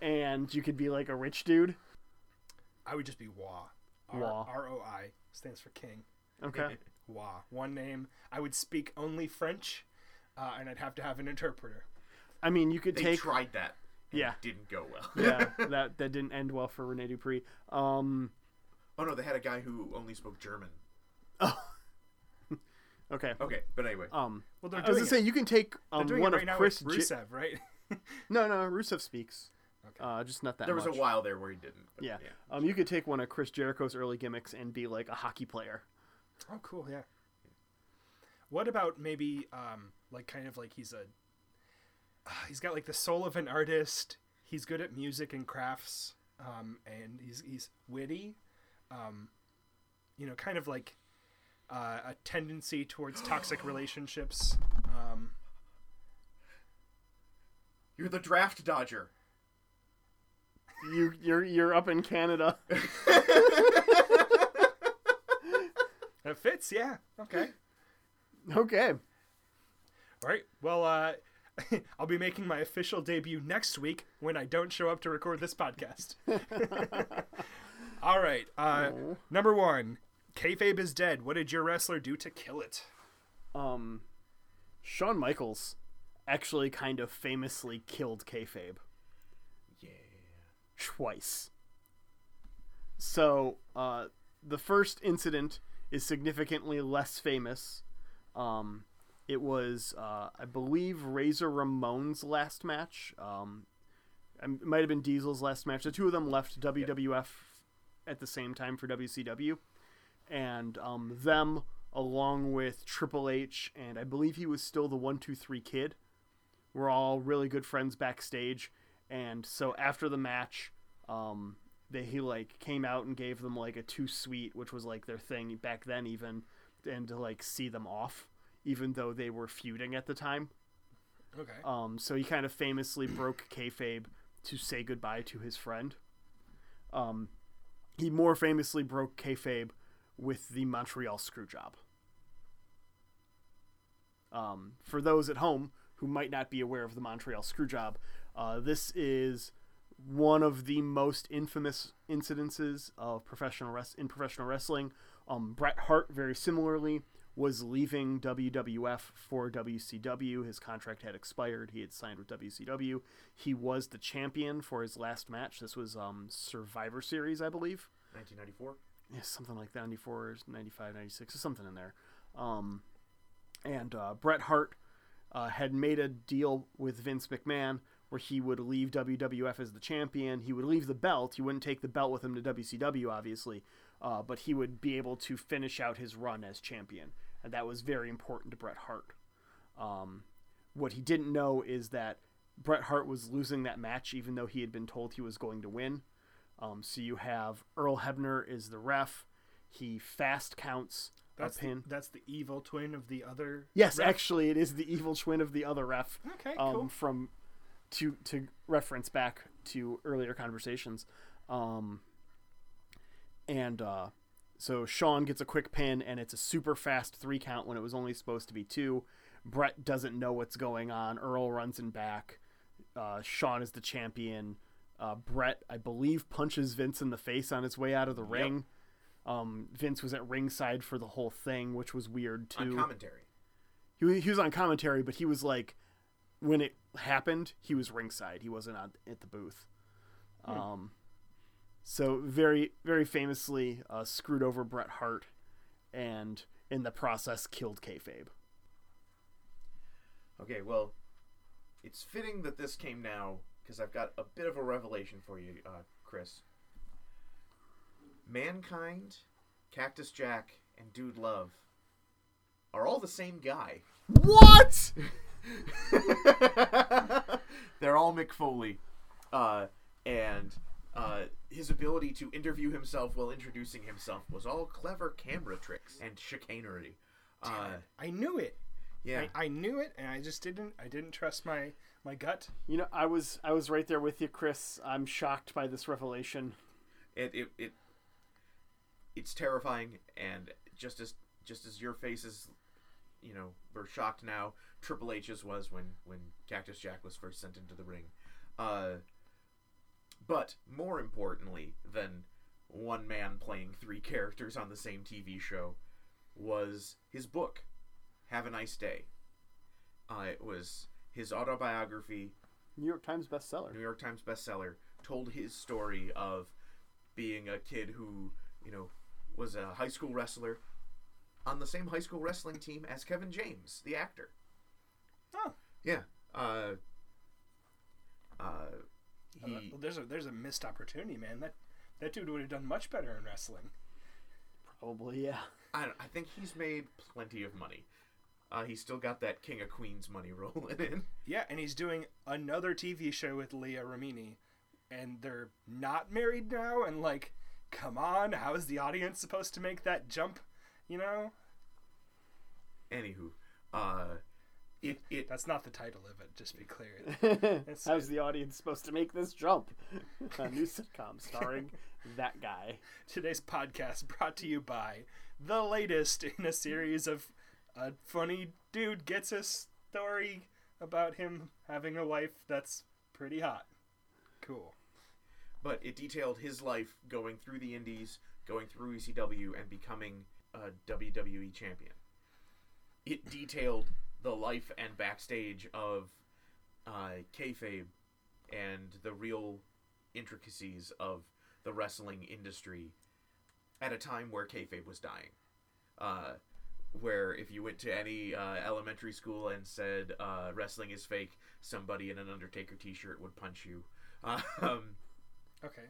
and you could be like a rich dude. I would just be Wah. Wah. R O I stands for king. Okay. Wah. One name. I would speak only French, uh, and I'd have to have an interpreter. I mean, you could They take tried that. and Yeah. It didn't go well. yeah, that that didn't end well for Rene Dupree. Um oh no, they had a guy who only spoke German. okay. Okay, but anyway. Um Well, they're I was doing gonna it. say you can take They're um doing one it right of now Chris with J- Rusev, right? No, no, Rusev speaks. Okay. Uh just not that there was much. a while there where he didn't. but Yeah. Um you could take one of Chris Jericho's early gimmicks and be like a hockey player. Oh, cool. Yeah. What about maybe um, like kind of like he's a he's got like the soul of an artist. He's good at music and crafts, um, and he's he's witty. Um, you know, kind of like uh, a tendency towards toxic relationships. Um, You're the draft dodger. You you're you're up in Canada. it fits, yeah. Okay. Okay. All right. Well, uh, I'll be making my official debut next week when I don't show up to record this podcast. All right. Uh, number one, kayfabe is dead. What did your wrestler do to kill it? Um Shawn Michaels actually kind of famously killed kayfabe. Yeah. twice. So, uh, the first incident is significantly less famous. Um, it was, uh, I believe, Razor Ramon's last match. Um, it might have been Diesel's last match. The two of them left WWF at the same time for WCW, and um, them along with Triple H and I believe he was still the One Two Three Kid. Were all really good friends backstage, and so after the match, um, they he like came out and gave them like a two sweet, which was like their thing back then even, and to like see them off, even though they were feuding at the time. Okay. Um, so he kind of famously broke kayfabe to say goodbye to his friend. Um, he more famously broke kayfabe with the Montreal Screwjob. Um, for those at home who might not be aware of the Montreal Screwjob, uh, this is one of the most infamous incidences of professional res- in professional wrestling. Um, Bret Hart, very similarly, was leaving WWF for WCW. His contract had expired. He had signed with WCW. He was the champion for his last match. This was um, Survivor Series, I believe. 1994. yeah, something like that, 94, 95, 96, something in there. Um, and uh, Bret Hart uh, had made a deal with Vince McMahon where he would leave WWF as the champion. He would leave the belt. He wouldn't take the belt with him to WCW, obviously, uh, but he would be able to finish out his run as champion. And that was very important to Bret Hart. Um, what he didn't know is that Bret Hart was losing that match, even though he had been told he was going to win. Um, so you have Earl Hebner is the ref. He fast counts That's a the, pin. that's the evil twin of the other. yes, ref? actually, it is the evil twin of the other ref. Okay, um, cool. From to to reference back to earlier conversations, um, and uh, so Shawn gets a quick pin, and it's a super fast three count when it was only supposed to be two. Bret doesn't know what's going on. Earl runs in back. Uh, Shawn is the champion. Uh, Bret, I believe, punches Vince in the face on his way out of the ring. Um, Vince was at ringside for the whole thing, which was weird too On commentary. he, he was on commentary, but he was like, when it happened, he was ringside. He wasn't on, at the booth. Um, so very, very famously uh, screwed over Bret Hart, and in the process killed kayfabe. Okay, well, it's fitting that this came now because I've got a bit of a revelation for you, uh, Chris. Mankind, Cactus Jack, and Dude Love are all the same guy. What? They're all Mick Foley. Uh, and uh, his ability to interview himself while introducing himself was all clever camera tricks and chicanery. Uh, I knew it. yeah. I, I knew it, and I just didn't. I didn't trust my my gut. You know, I was I was right there with you, Chris. I'm shocked by this revelation. it, it, it it's terrifying and just as just as your faces you know were shocked now triple h's was when when cactus jack was first sent into the ring uh but more importantly than one man playing three characters on the same tv show was his book have a nice day uh, it was his autobiography New York Times bestseller. New York Times bestseller, told his story of being a kid who, you know, was a high school wrestler on the same high school wrestling team as Kevin James, the actor. Oh, Yeah. Uh, uh, Uh, he, well, there's a there's a missed opportunity, man. That that dude would have done much better in wrestling. Probably, yeah. I, don't- I think he's made plenty of money. Uh, he's still got that King of Queens money rolling in. Yeah, and he's doing another TV show with Leah Remini, and they're not married now. And like, come on, how is the audience supposed to make that jump? You know, Anywho, uh, it, it that's not the title of it. Just to be clear. It's- How's the audience supposed to make this jump? a new sitcom starring that guy. Today's podcast brought to you by the latest in a series of a funny dude gets a story about him having a wife that's pretty hot. Cool. but it detailed his life going through the indies, going through ECW, and becoming a WWE champion. It detailed the life and backstage of uh, kayfabe and the real intricacies of the wrestling industry at a time where kayfabe was dying. Uh, where if you went to any uh, elementary school and said uh, wrestling is fake, somebody in an Undertaker T-shirt would punch you. Um, Okay.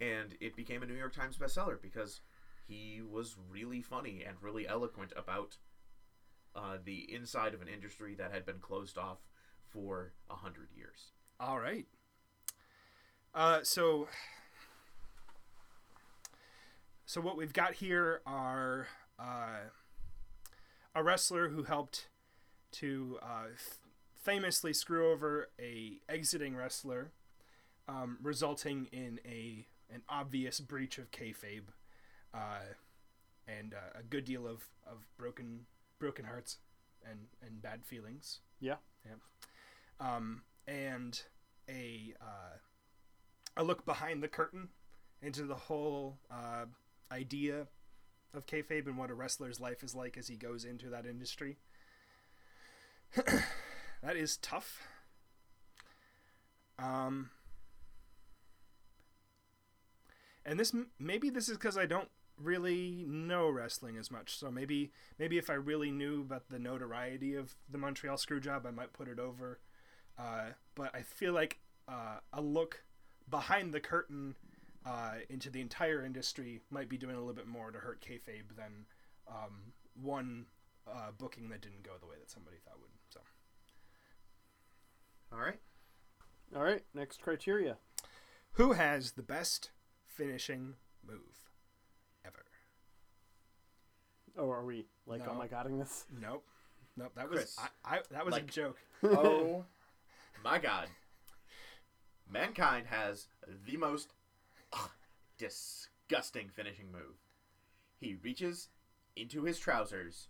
and it became a New York Times bestseller because he was really funny and really eloquent about uh, the inside of an industry that had been closed off for a hundred years. All right. Uh, so, so what we've got here are uh, a wrestler who helped to uh, f- famously screw over a exiting wrestler, um, resulting in a an obvious breach of kayfabe, uh, and uh, a good deal of, of broken broken hearts and, and bad feelings Yeah. um, and a uh, a look behind the curtain into the whole uh, idea of kayfabe and what a wrestler's life is like as he goes into that industry. that is tough. Um, and this maybe this is because I don't really know wrestling as much. So maybe maybe if I really knew about the notoriety of the Montreal Screwjob, I might put it over. Uh, but I feel like uh, a look behind the curtain uh, into the entire industry might be doing a little bit more to hurt kayfabe than um, one uh, booking that didn't go the way that somebody thought would. So All right. All right, next criteria. who has the best finishing move? Oh, are we like oh No. my godding this? Nope. Nope. That was Chris, I, I, that was a like- joke. Oh my god. Mankind has the most ugh, disgusting finishing move. He reaches into his trousers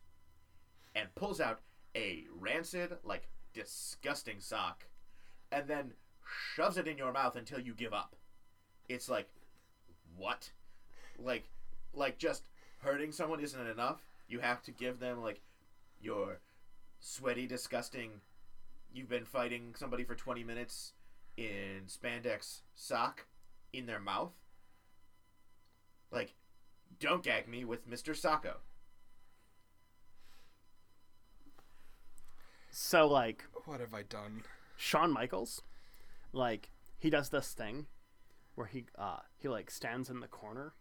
and pulls out a rancid, like disgusting sock, and then shoves it in your mouth until you give up. It's like, what? Like, like just hurting someone isn't enough. You have to give them like your sweaty, disgusting you've been fighting somebody for 20 minutes in spandex sock in their mouth. Like, don't gag me with Mr. Socko. So like What have I done? Shawn Michaels, like he does this thing where he uh he like stands in the corner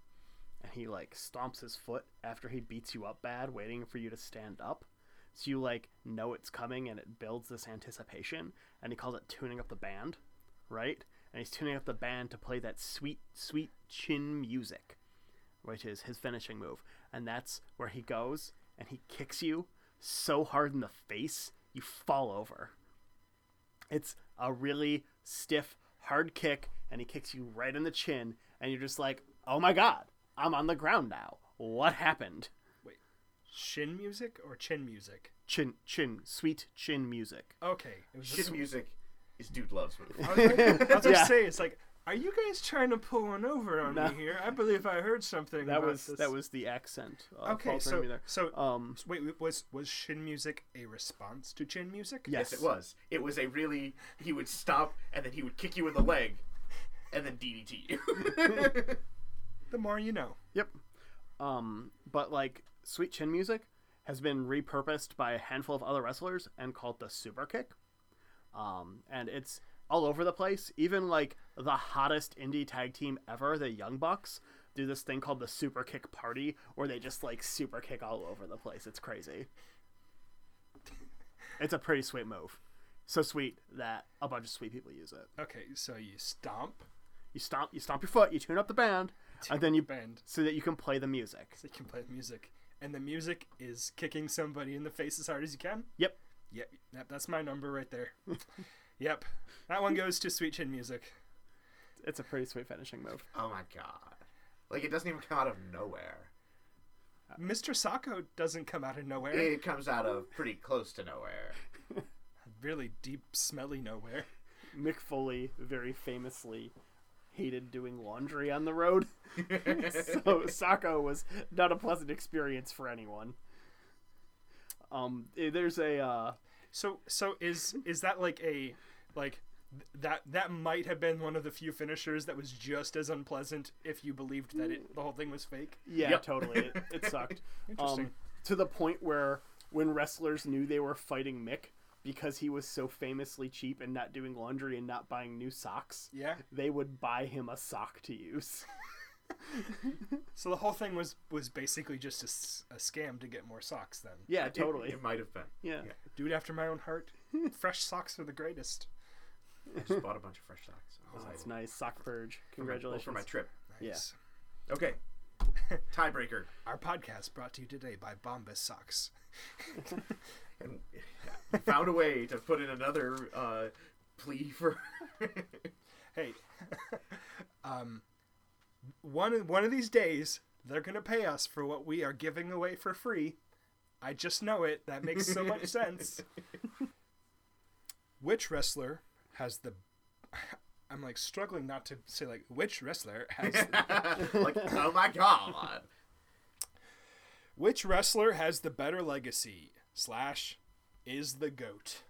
and he like stomps his foot after he beats you up bad, waiting for you to stand up. So you like know it's coming and it builds this anticipation and he calls it tuning up the band, right? And he's tuning up the band to play that sweet, sweet chin music, which is his finishing move. And that's where he goes and he kicks you so hard in the face you fall over. It's a really stiff, hard kick, and he kicks you right in the chin, and you're just like, oh my god, I'm on the ground now. What happened? Wait, shin music or chin music? Chin, chin, sweet chin music. Okay, it was Shit just, music is Dude Love's move. I was, like, I was gonna Yeah. say it's like, are you guys trying to pull one over on No. me here? I believe I heard something. That about was this. that was the accent. Uh, okay. faltering So me there. so um, wait, wait, was was shin music a response to chin music? yes, Yes, it was. It was a really. He would stop and then he would kick you in the leg, and then DDT you. The more you know. Yep. Um, but like sweet chin music has been repurposed by a handful of other wrestlers and called the super kick. Um, and it's all over the place. Even like the hottest indie tag team ever, the Young Bucks, do this thing called the super kick party where they just like super kick all over the place. It's crazy. It's a pretty sweet move. So sweet that a bunch of sweet people use it. Okay, so you stomp, You stomp you stomp your foot, you tune up the band, and then you bend, so that you can play the music. so you can play the music, and the music is kicking somebody in the face as hard as you can. Yep. Yep, yep that's my number right there. yep, that one goes to sweet chin music. It's a pretty sweet finishing move. oh my god! Like it doesn't even come out of nowhere. Mr. Socko doesn't come out of nowhere. It comes out of pretty close to nowhere. really deep, smelly nowhere. Mick Foley very famously hated doing laundry on the road. so Socko was not a pleasant experience for anyone. Um, eh, there's a uh, So, so is is that like a like that that might have been one of the few finishers that was just as unpleasant if you believed that it the whole thing was fake. yeah, Yep. totally. It, it sucked. Interesting. Um, to the point where when wrestlers knew they were fighting Mick because he was so famously cheap and not doing laundry and not buying new socks, Yeah. they would buy him a sock to use. So the whole thing was was basically just a scam to get more socks. Then, Yeah, totally. It, might have been. yeah. Yeah. dude after my own heart. Fresh socks are the greatest. I just bought a bunch of fresh socks. Oh, that's nice. Sock purge. For my- well, Congratulations. for my trip. Nice. Okay. Tiebreaker. Our podcast brought to you today by Bombas socks. And found a way to put in another uh, plea for. Hey, um, one one of these days they're gonna pay us for what we are giving away for free. I just know it. That makes so much sense. Which wrestler has the? I'm like struggling not to say like which wrestler has like, oh my god. which wrestler has the better legacy slash is the goat.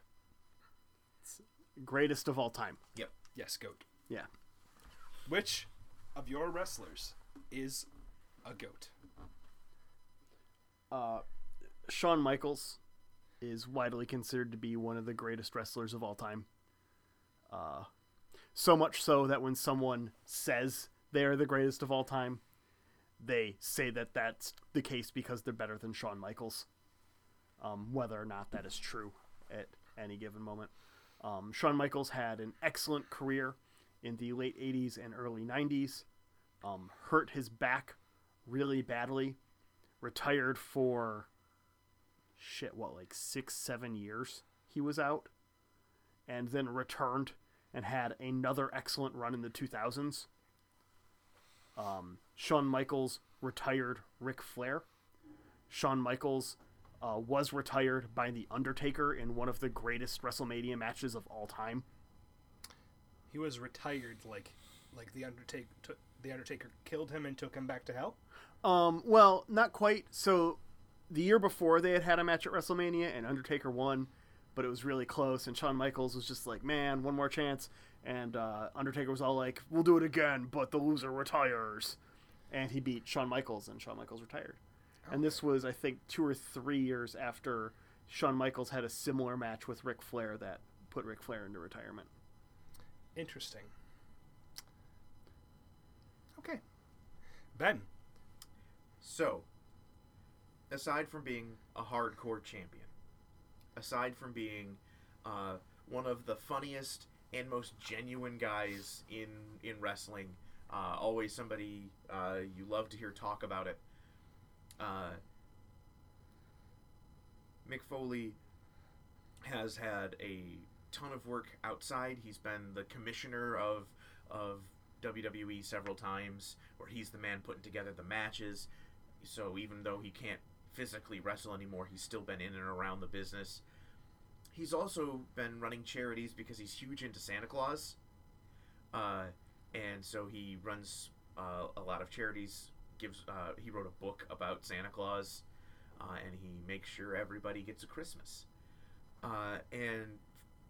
Greatest of all time. Yep. Yes, goat. Yeah. Which of your wrestlers is a goat? Uh, Shawn Michaels is widely considered to be one of the greatest wrestlers of all time. Uh, so much so that when someone says they are the greatest of all time, they say that that's the case because they're better than Shawn Michaels. Um, whether or not that is true at any given moment. Um, Shawn Michaels had an excellent career in the late 80s and early 90s. Um, hurt his back really badly. Retired for shit, what, like six, seven years he was out. And then returned and had another excellent run in the 2000s. Um, Shawn Michaels retired Ric Flair. Shawn Michaels uh, was retired by The Undertaker in one of the greatest WrestleMania matches of all time. He was retired like like the Undertaker t- the Undertaker killed him and took him back to hell. Um, well, not quite. So, the year before they had had a match at WrestleMania, and Undertaker won, but it was really close. And Shawn Michaels was just like, "Man, one more chance." And uh, Undertaker was all like, "We'll do it again, but the loser retires." And he beat Shawn Michaels, and Shawn Michaels retired. And this was, I think, two or three years after Shawn Michaels had a similar match with Ric Flair that put Ric Flair into retirement. Interesting. Okay. Ben. So, aside from being a hardcore champion, aside from being uh, one of the funniest and most genuine guys in in wrestling, uh, always somebody uh, you love to hear talk about it. Uh, Mick Foley has had a ton of work outside. He's been the commissioner of of WWE several times, where he's the man putting together the matches. So even though he can't physically wrestle anymore, he's still been in and around the business. He's also been running charities because he's huge into Santa Claus, uh, and so he runs uh, a lot of charities. Gives uh, he wrote a book about Santa Claus, uh, and he makes sure everybody gets a Christmas. Uh, and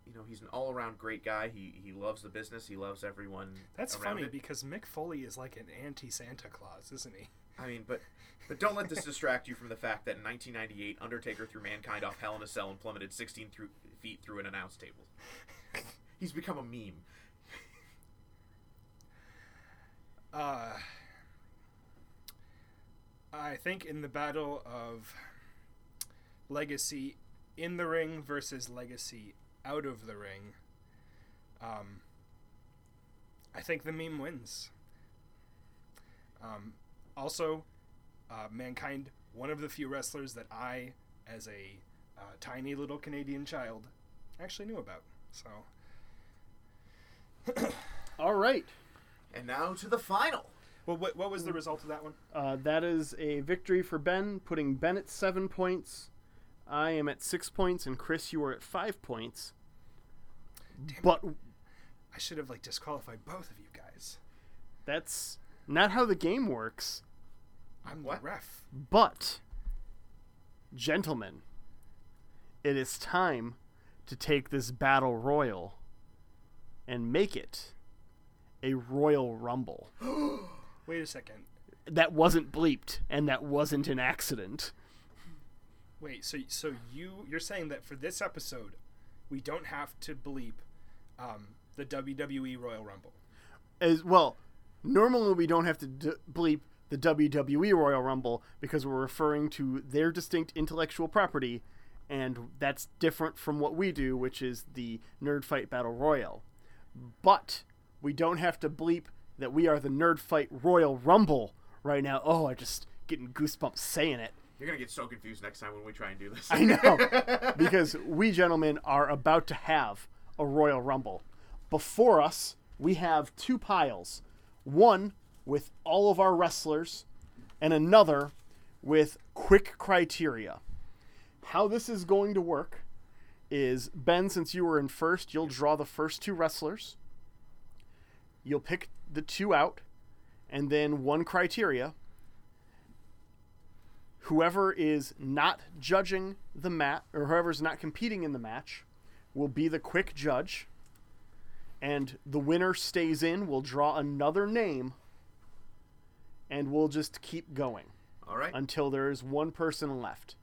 you know he's an all-around great guy. He he loves the business. He loves everyone. That's funny it. because Mick Foley is like an anti Santa Claus, isn't he? I mean, but but don't let this distract you from the fact that in 1998, Undertaker threw Mankind off Hell in a Cell and plummeted 16 through, feet through an announce table. He's become a meme. Uh, I think in the battle of legacy in the ring versus legacy out of the ring, um, I think the meme wins. Um, also, uh, Mankind, one of the few wrestlers that I, as a uh, tiny little Canadian child, actually knew about. So, All right. And now to the final. Well, what, what was the result of that one? Uh, that is a victory for Ben, putting Ben at seven points. I am at six points, and Chris, you are at five points. but I should have like disqualified both of you guys. that's not how the game works. I'm What? the ref. But, gentlemen, it is time to take this battle royal and make it a Royal Rumble. Wait a second. That wasn't bleeped, and that wasn't an accident. Wait, so so you you're saying that for this episode, we don't have to bleep um, the WWE Royal Rumble. as well. Normally, we don't have to d- bleep the WWE Royal Rumble because we're referring to their distinct intellectual property, and that's different from what we do, which is the Nerd Fight Battle Royal. But we don't have to bleep that we are the Nerd Fight Royal Rumble right now. Oh, I just getting goosebumps saying it. You're gonna get so confused next time when we try and do this. I know. because we gentlemen are about to have a Royal Rumble. Before us, we have two piles one with all of our wrestlers, and another with quick criteria. How this is going to work is Ben, since you were in first, you'll draw the first two wrestlers. You'll pick the two out, and then one criteria whoever is not judging the match or whoever's not competing in the match will be the quick judge and the winner stays in will draw another name and we'll just keep going All right. until there's one person left.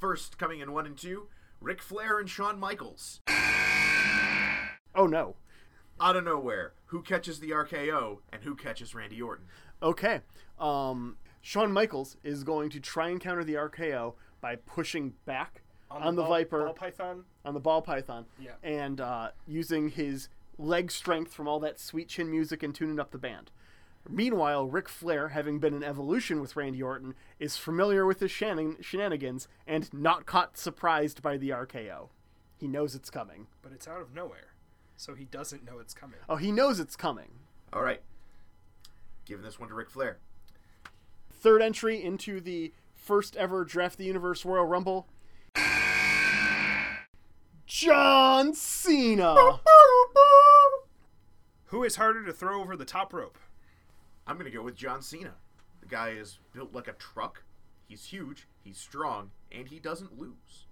First, coming in one and two, Ric Flair and Shawn Michaels. Oh no. Out of nowhere, who catches the RKO and who catches Randy Orton? Okay. Um, Shawn Michaels is going to try and counter the RKO by pushing back on, the, ball- Viper, ball python. on the ball python, Yeah. and uh, using his leg strength from all that sweet chin music and tuning up the band. Meanwhile, Ric Flair, having been in Evolution with Randy Orton, is familiar with his shenan- shenanigans and not caught surprised by the RKO. He knows it's coming. but it's out of nowhere, so he doesn't know it's coming. Oh, he knows it's coming. All right. Giving this one to Ric Flair. Third entry into the first ever Draft the Universe Royal Rumble. John Cena. Who is harder to throw over the top rope? I'm going to go with John Cena. The guy is built like a truck. He's huge, he's strong, and he doesn't lose.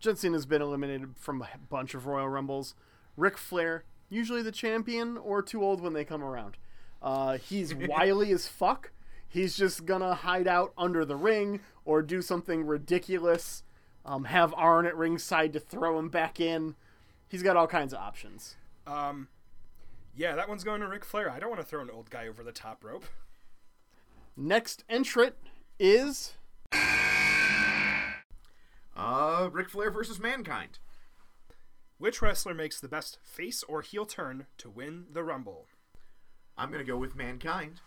John Cena's been eliminated from a bunch of Royal Rumbles. Ric Flair, usually the champion or too old when they come around. Uh, he's wily as fuck. He's just gonna hide out under the ring or do something ridiculous. Um, have Arn at ringside to throw him back in. He's got all kinds of options. Um, yeah, that one's going to Ric Flair. I don't want to throw an old guy over the top rope. Next entrant is Uh, Ric Flair versus Mankind. Which wrestler makes the best face or heel turn to win the Rumble? I'm going to go with Mankind.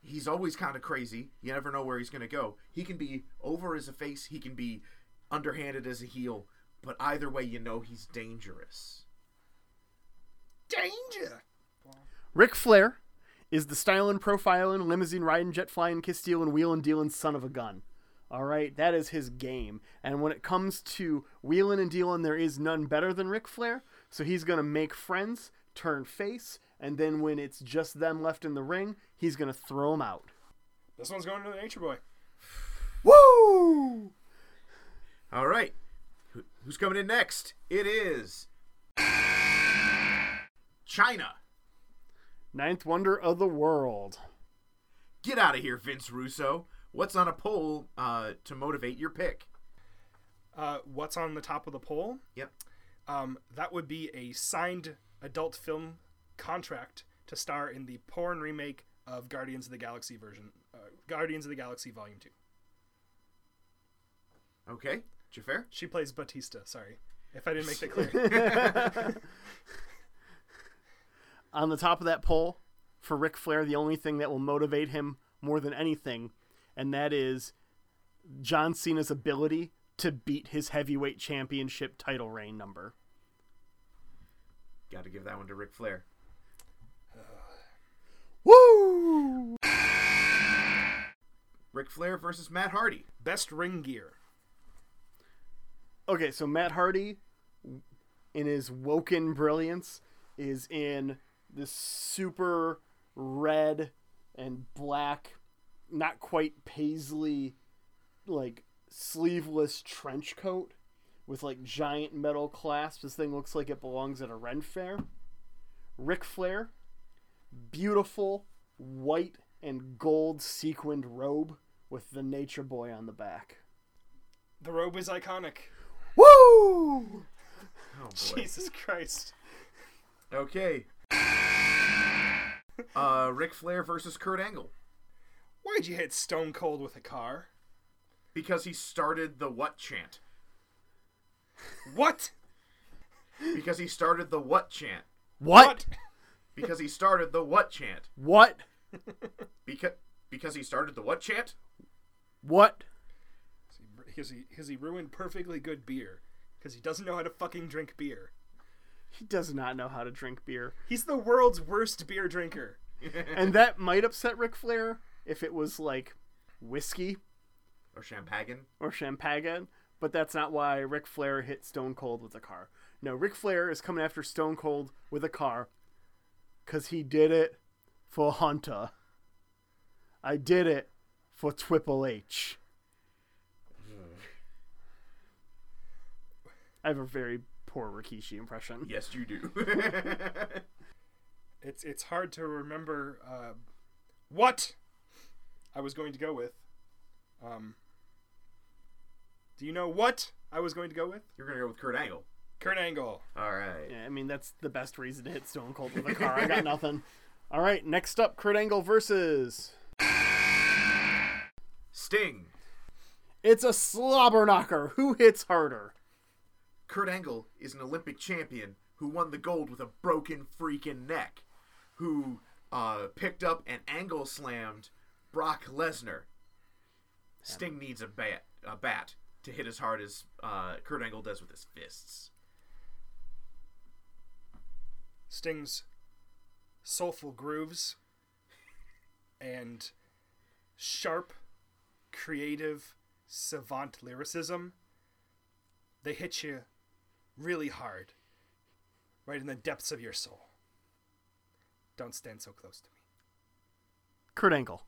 He's always kind of crazy. You never know where he's going to go. He can be over as a face, he can be underhanded as a heel, but either way, you know he's dangerous. Danger! Ric Flair is the stylin', profilin', limousine riding, jet flying, kiss stealing, wheelin' dealing son of a gun. All right, that is his game. And when it comes to wheeling and dealing, there is none better than Ric Flair. So he's gonna make friends, turn face, and then when it's just them left in the ring, he's gonna throw them out. This one's going to the Nature Boy. Woo! All right. Who's coming in next? It is Chyna. Ninth wonder of the world. Get out of here, Vince Russo. What's on a poll uh, to motivate your pick? Uh, what's on the top of the poll? Yep. Um, that would be a signed adult film contract to star in the porn remake of Guardians of the Galaxy version, uh, Guardians of the Galaxy Volume Two. Okay. Jafar? She plays Batista. Sorry, if I didn't make that clear. on the top of that poll for Ric Flair, the only thing that will motivate him more than anything, and that is John Cena's ability to beat his heavyweight championship title reign number. Got to give that one to Ric Flair. Woo! Ric Flair versus Matt Hardy. Best ring gear. Okay, so Matt Hardy, in his woken brilliance, is in this super red and black, not quite paisley, like sleeveless trench coat with like giant metal clasps. This thing looks like it belongs at a Ren fair. Ric Flair, beautiful white and gold sequined robe with the Nature Boy on the back. The robe is iconic. Woo! Oh. Jesus Christ. Okay. Uh, Ric Flair versus Kurt Angle Why'd you hit Stone Cold with a car? because he started the what chant. What? Because he started the what chant. What? Because he started the what chant. What? Because because he started the what chant. What? Because he, because he ruined perfectly good beer. Because he doesn't know how to fucking drink beer. He does not know how to drink beer. He's the world's worst beer drinker. And that might upset Ric Flair if it was like whiskey Or Champagne. or champagne, but that's not why Ric Flair hit Stone Cold with a car. No, Ric Flair is coming after Stone Cold with a car because he did it for Hunter. I did it for Triple H. I have a very poor Rikishi impression. Yes, you do. It's it's hard to remember. Uh, what? I was going to go with. Um, do you know what I was going to go with? You're gonna go with Kurt Angle. Kurt Angle. All right. Yeah, I mean that's the best reason to hit Stone Cold with a car. I got nothing. All right, next up, Kurt Angle versus. Sting. It's a slobber knocker. Who hits harder? Kurt Angle is an Olympic champion who won the gold with a broken freaking neck, who uh, picked up and angle slammed Brock Lesnar. Sting needs a bat, a bat to hit as hard as uh, Kurt Angle does with his fists. Sting's soulful grooves and sharp, creative, savant lyricism, they hit you really hard, right in the depths of your soul. Don't stand so close to me. Kurt Angle.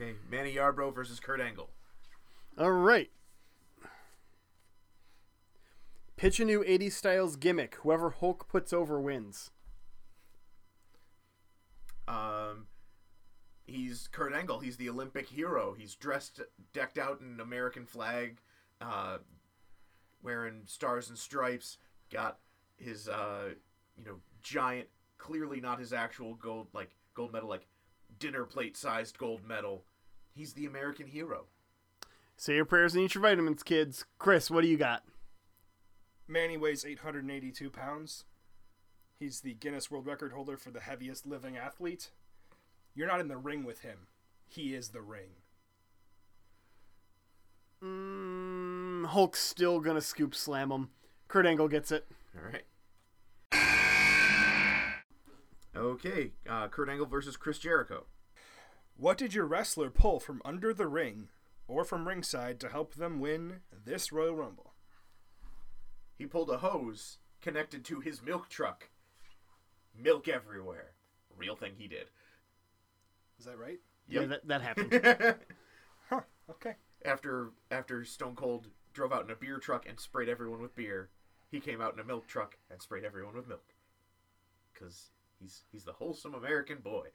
Okay, Manny Yarbrough versus Kurt Angle. All right. Pitch a new 80s styles gimmick. Whoever Hulk puts over wins. Um, he's Kurt Angle. He's the Olympic hero. He's dressed, decked out in an American flag, uh, wearing stars and stripes. Got his, uh, you know, giant, clearly not his actual gold, like gold medal, like dinner plate sized gold medal. He's the American hero. Say your prayers and eat your vitamins, kids. Chris, what do you got? Manny weighs 882 pounds. He's the Guinness World Record holder for the heaviest living athlete. You're not in the ring with him. He is the ring. Mm, Hulk's still gonna scoop slam him. Kurt Angle gets it. All right. Okay, uh, Kurt Angle versus Chris Jericho. What did your wrestler pull from under the ring or from ringside to help them win this Royal Rumble? He pulled a hose connected to his milk truck. Milk everywhere. Real thing he did. Is that right? Yeah, that, that happened. Huh. Okay. after after Stone Cold drove out in a beer truck and sprayed everyone with beer, he came out in a milk truck and sprayed everyone with milk. Cause he's he's the wholesome American boy.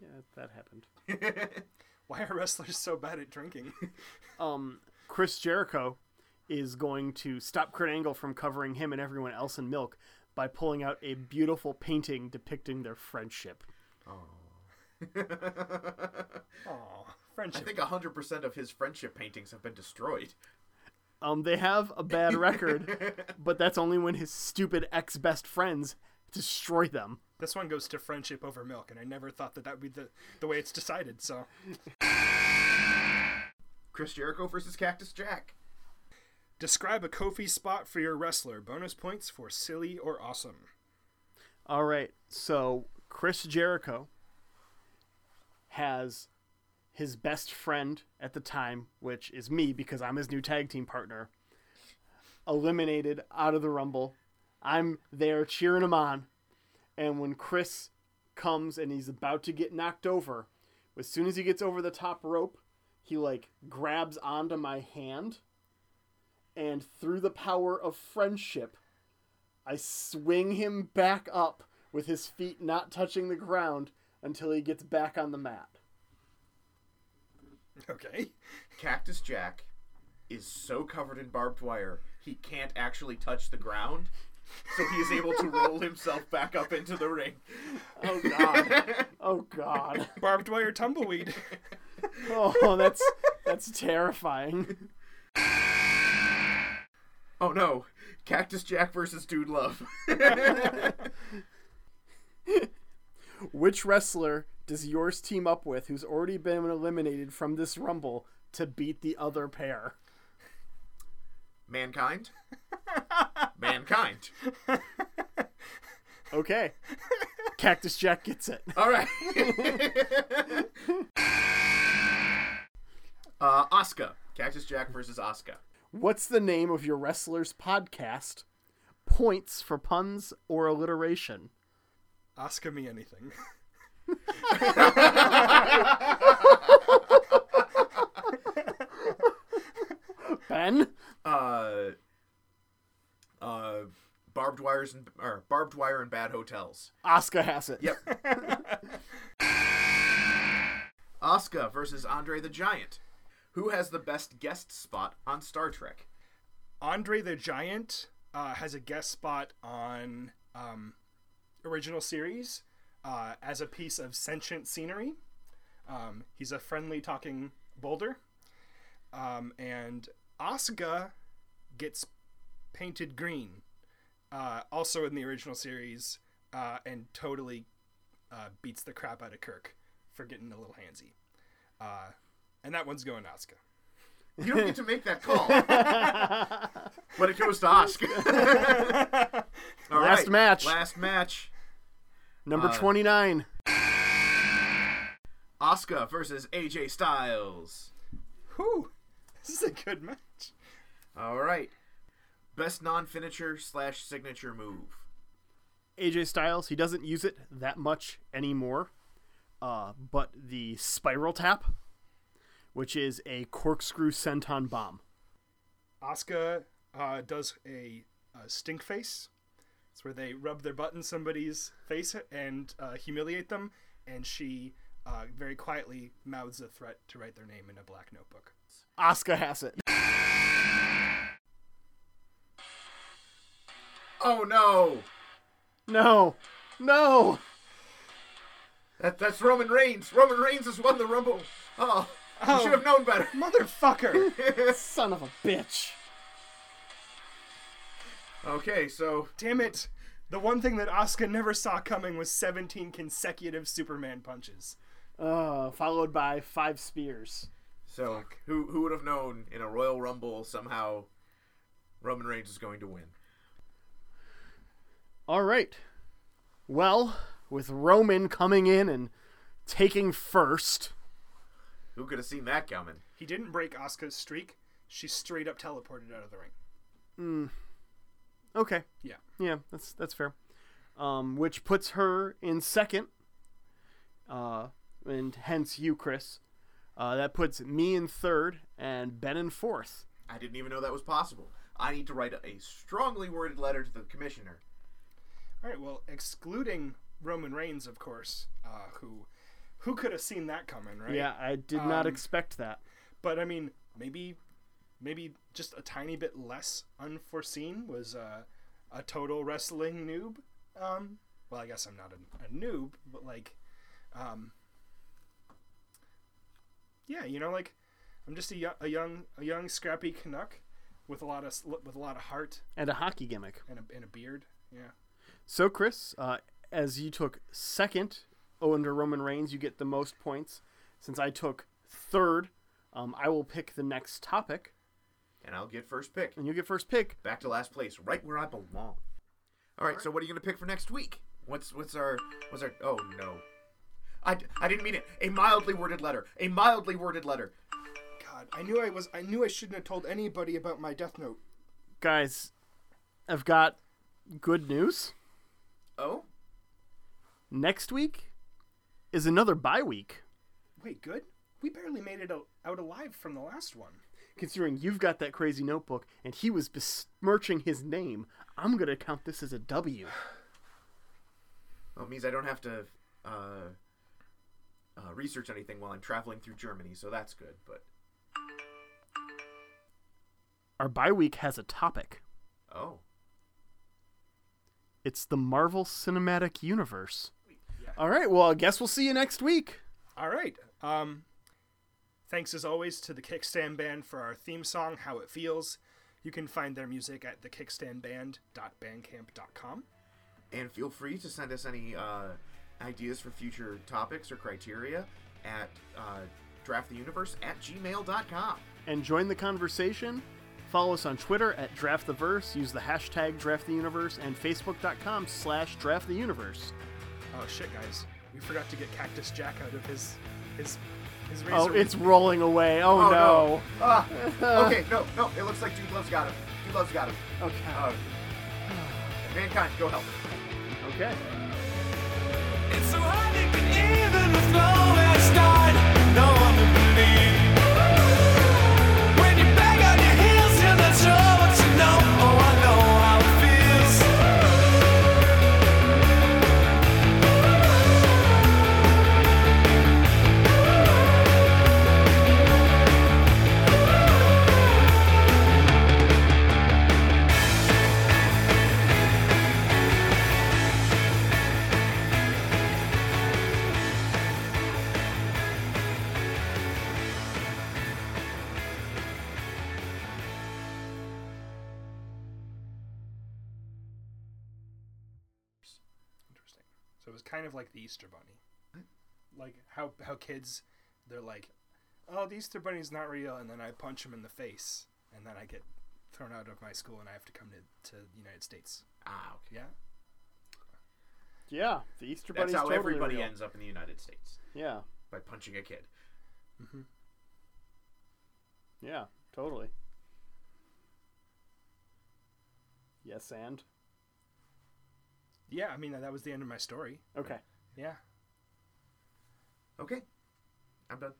yeah, that happened. Why are wrestlers so bad at drinking? Um, Chris Jericho is going to stop Kurt Angle from covering him and everyone else in milk by pulling out a beautiful painting depicting their friendship. Aw, I friendship. I think hundred percent of his friendship paintings have been destroyed. Um, they have a bad record, but that's only when his stupid ex best friends destroy them. This one goes to friendship over milk, and I never thought that that would be the, the way it's decided. So, Chris Jericho versus Cactus Jack. describe a Kofi spot for your wrestler. Bonus points for silly or awesome. All right, so Chris Jericho has his best friend at the time, which is me because I'm his new tag team partner, eliminated out of the Rumble. I'm there cheering him on. And when Chris comes and he's about to get knocked over, as soon as he gets over the top rope, he like grabs onto my hand. And through the power of friendship, I swing him back up with his feet not touching the ground until he gets back on the mat. Okay. Cactus Jack is so covered in barbed wire he can't actually touch the ground. So he is able to roll himself back up into the ring. Oh god. Oh god. Barbed wire tumbleweed. Oh, that's that's terrifying. Oh no, Cactus Jack versus Dude Love. Which wrestler does yours team up with who's already been eliminated from this rumble to beat the other pair? Mankind. Mankind. Okay. Cactus Jack gets it. All right. uh, Asuka. Cactus Jack versus Asuka. What's the name of your wrestler's podcast? Points for puns or alliteration. Ask me anything. Ben? Uh, uh, barbed wires and or barbed wire and bad hotels. Asuka has it. Yep. Asuka versus Andre the Giant. Who has the best guest spot on Star Trek? Andre the Giant uh, has a guest spot on um, original series uh, as a piece of sentient scenery. Um, he's a friendly talking boulder. Um, and Asuka gets painted green, uh, also in the original series, uh, and totally uh, beats the crap out of Kirk for getting a little handsy. Uh, and that one's going to Asuka. You don't get to make that call. but it goes to Asuka. All Last right, match. Last match. Number Uh, 29. Asuka versus AJ Styles. Whew! This is a good match. All right. Best non-finisher slash signature move. AJ Styles, he doesn't use it that much anymore. Uh, but the spiral tap, which is a corkscrew senton bomb. Asuka uh, does a, a stink face. It's where they rub their butt in somebody's face and uh, humiliate them, and she uh, very quietly mouths a threat to write their name in a black notebook. Asuka has it. Oh no! No, no. That, that's Roman Reigns. Roman Reigns has won the Rumble. Oh, you Oh. should have known better. Motherfucker! Son of a bitch. okay, so Damn it! The one thing that Asuka never saw coming was 17 consecutive Superman punches. Uh, followed by five spears. So who who would have known in a Royal Rumble somehow Roman Reigns is going to win? All right. Well, with Roman coming in and taking first, Who could have seen that coming? He didn't break Asuka's streak. She straight up teleported out of the ring. okay, Yeah. yeah, that's that's fair. Um, which puts her in second, uh, and hence you, Chris. Uh, that puts me in third and Ben in fourth. I didn't even know that was possible. I need to write a, a strongly worded letter to the commissioner. All right. Well, excluding Roman Reigns, of course, uh, who who could have seen that coming, right? Yeah, I did not Um, expect that. But I mean, maybe maybe just a tiny bit less unforeseen was uh, a total wrestling noob. Um, well, I guess I'm not a, a noob, but like, um, yeah, you know, like I'm just a, a young a young scrappy Canuck with a lot of with a lot of heart And a hockey gimmick. and a, and a beard. Yeah. So, Chris, uh, as you took second oh, under Roman Reigns, you get the most points. Since I took third, um, I will pick the next topic, And I'll get first pick. and you get first pick. Back to last place, right where I belong. All right, so what are you gonna pick for next week? What's what's our what's our? Oh no, I, I didn't mean it. A mildly worded letter. A mildly worded letter. God, I knew I was I knew I shouldn't have told anybody about my Death Note. Guys, I've got good news. Oh, Next week is another bye week. Wait, good? We barely made it out, out alive from the last one. Considering you've got that crazy notebook and he was besmirching his name, I'm going to count this as a W. well, it means I don't have to uh, uh, research anything while I'm traveling through Germany, so that's good. But Our bye week has a topic. oh, It's the Marvel Cinematic Universe. All right, well, I guess we'll see you next week. All right. Um, thanks as always to the Kickstand Band for our theme song, How It Feels. You can find their music at thekickstandband.bandcamp.com. and feel free to send us any uh, ideas for future topics or criteria at uh, drafttheuniverse at gmail.com. And join the conversation. Follow us on Twitter at Draft the Verse. Use the hashtag Draft the Universe and Facebook.com slash Draft the Universe. Oh shit, guys, we forgot to get Cactus Jack out of his his his razor. Oh, it's rolling away. Oh, Oh, no. no. Ah, okay, no, no, it looks like Dude Love's got him. Dude Love's got him. Okay. Uh, mankind, go help. Okay. It's so like the Easter Bunny, like how how kids, they're like, oh, the Easter Bunny's not real, and then I punch him in the face, and then I get thrown out of my school, and I have to come to to the United States. Ah, okay. Yeah. Yeah, the Easter That's how totally everybody real. ends up in the United States Yeah, by punching a kid. Mm-hmm. Yeah, totally. Yes, and Yeah, I mean that was the end of my story. okay. Yeah. Okay, I'm done.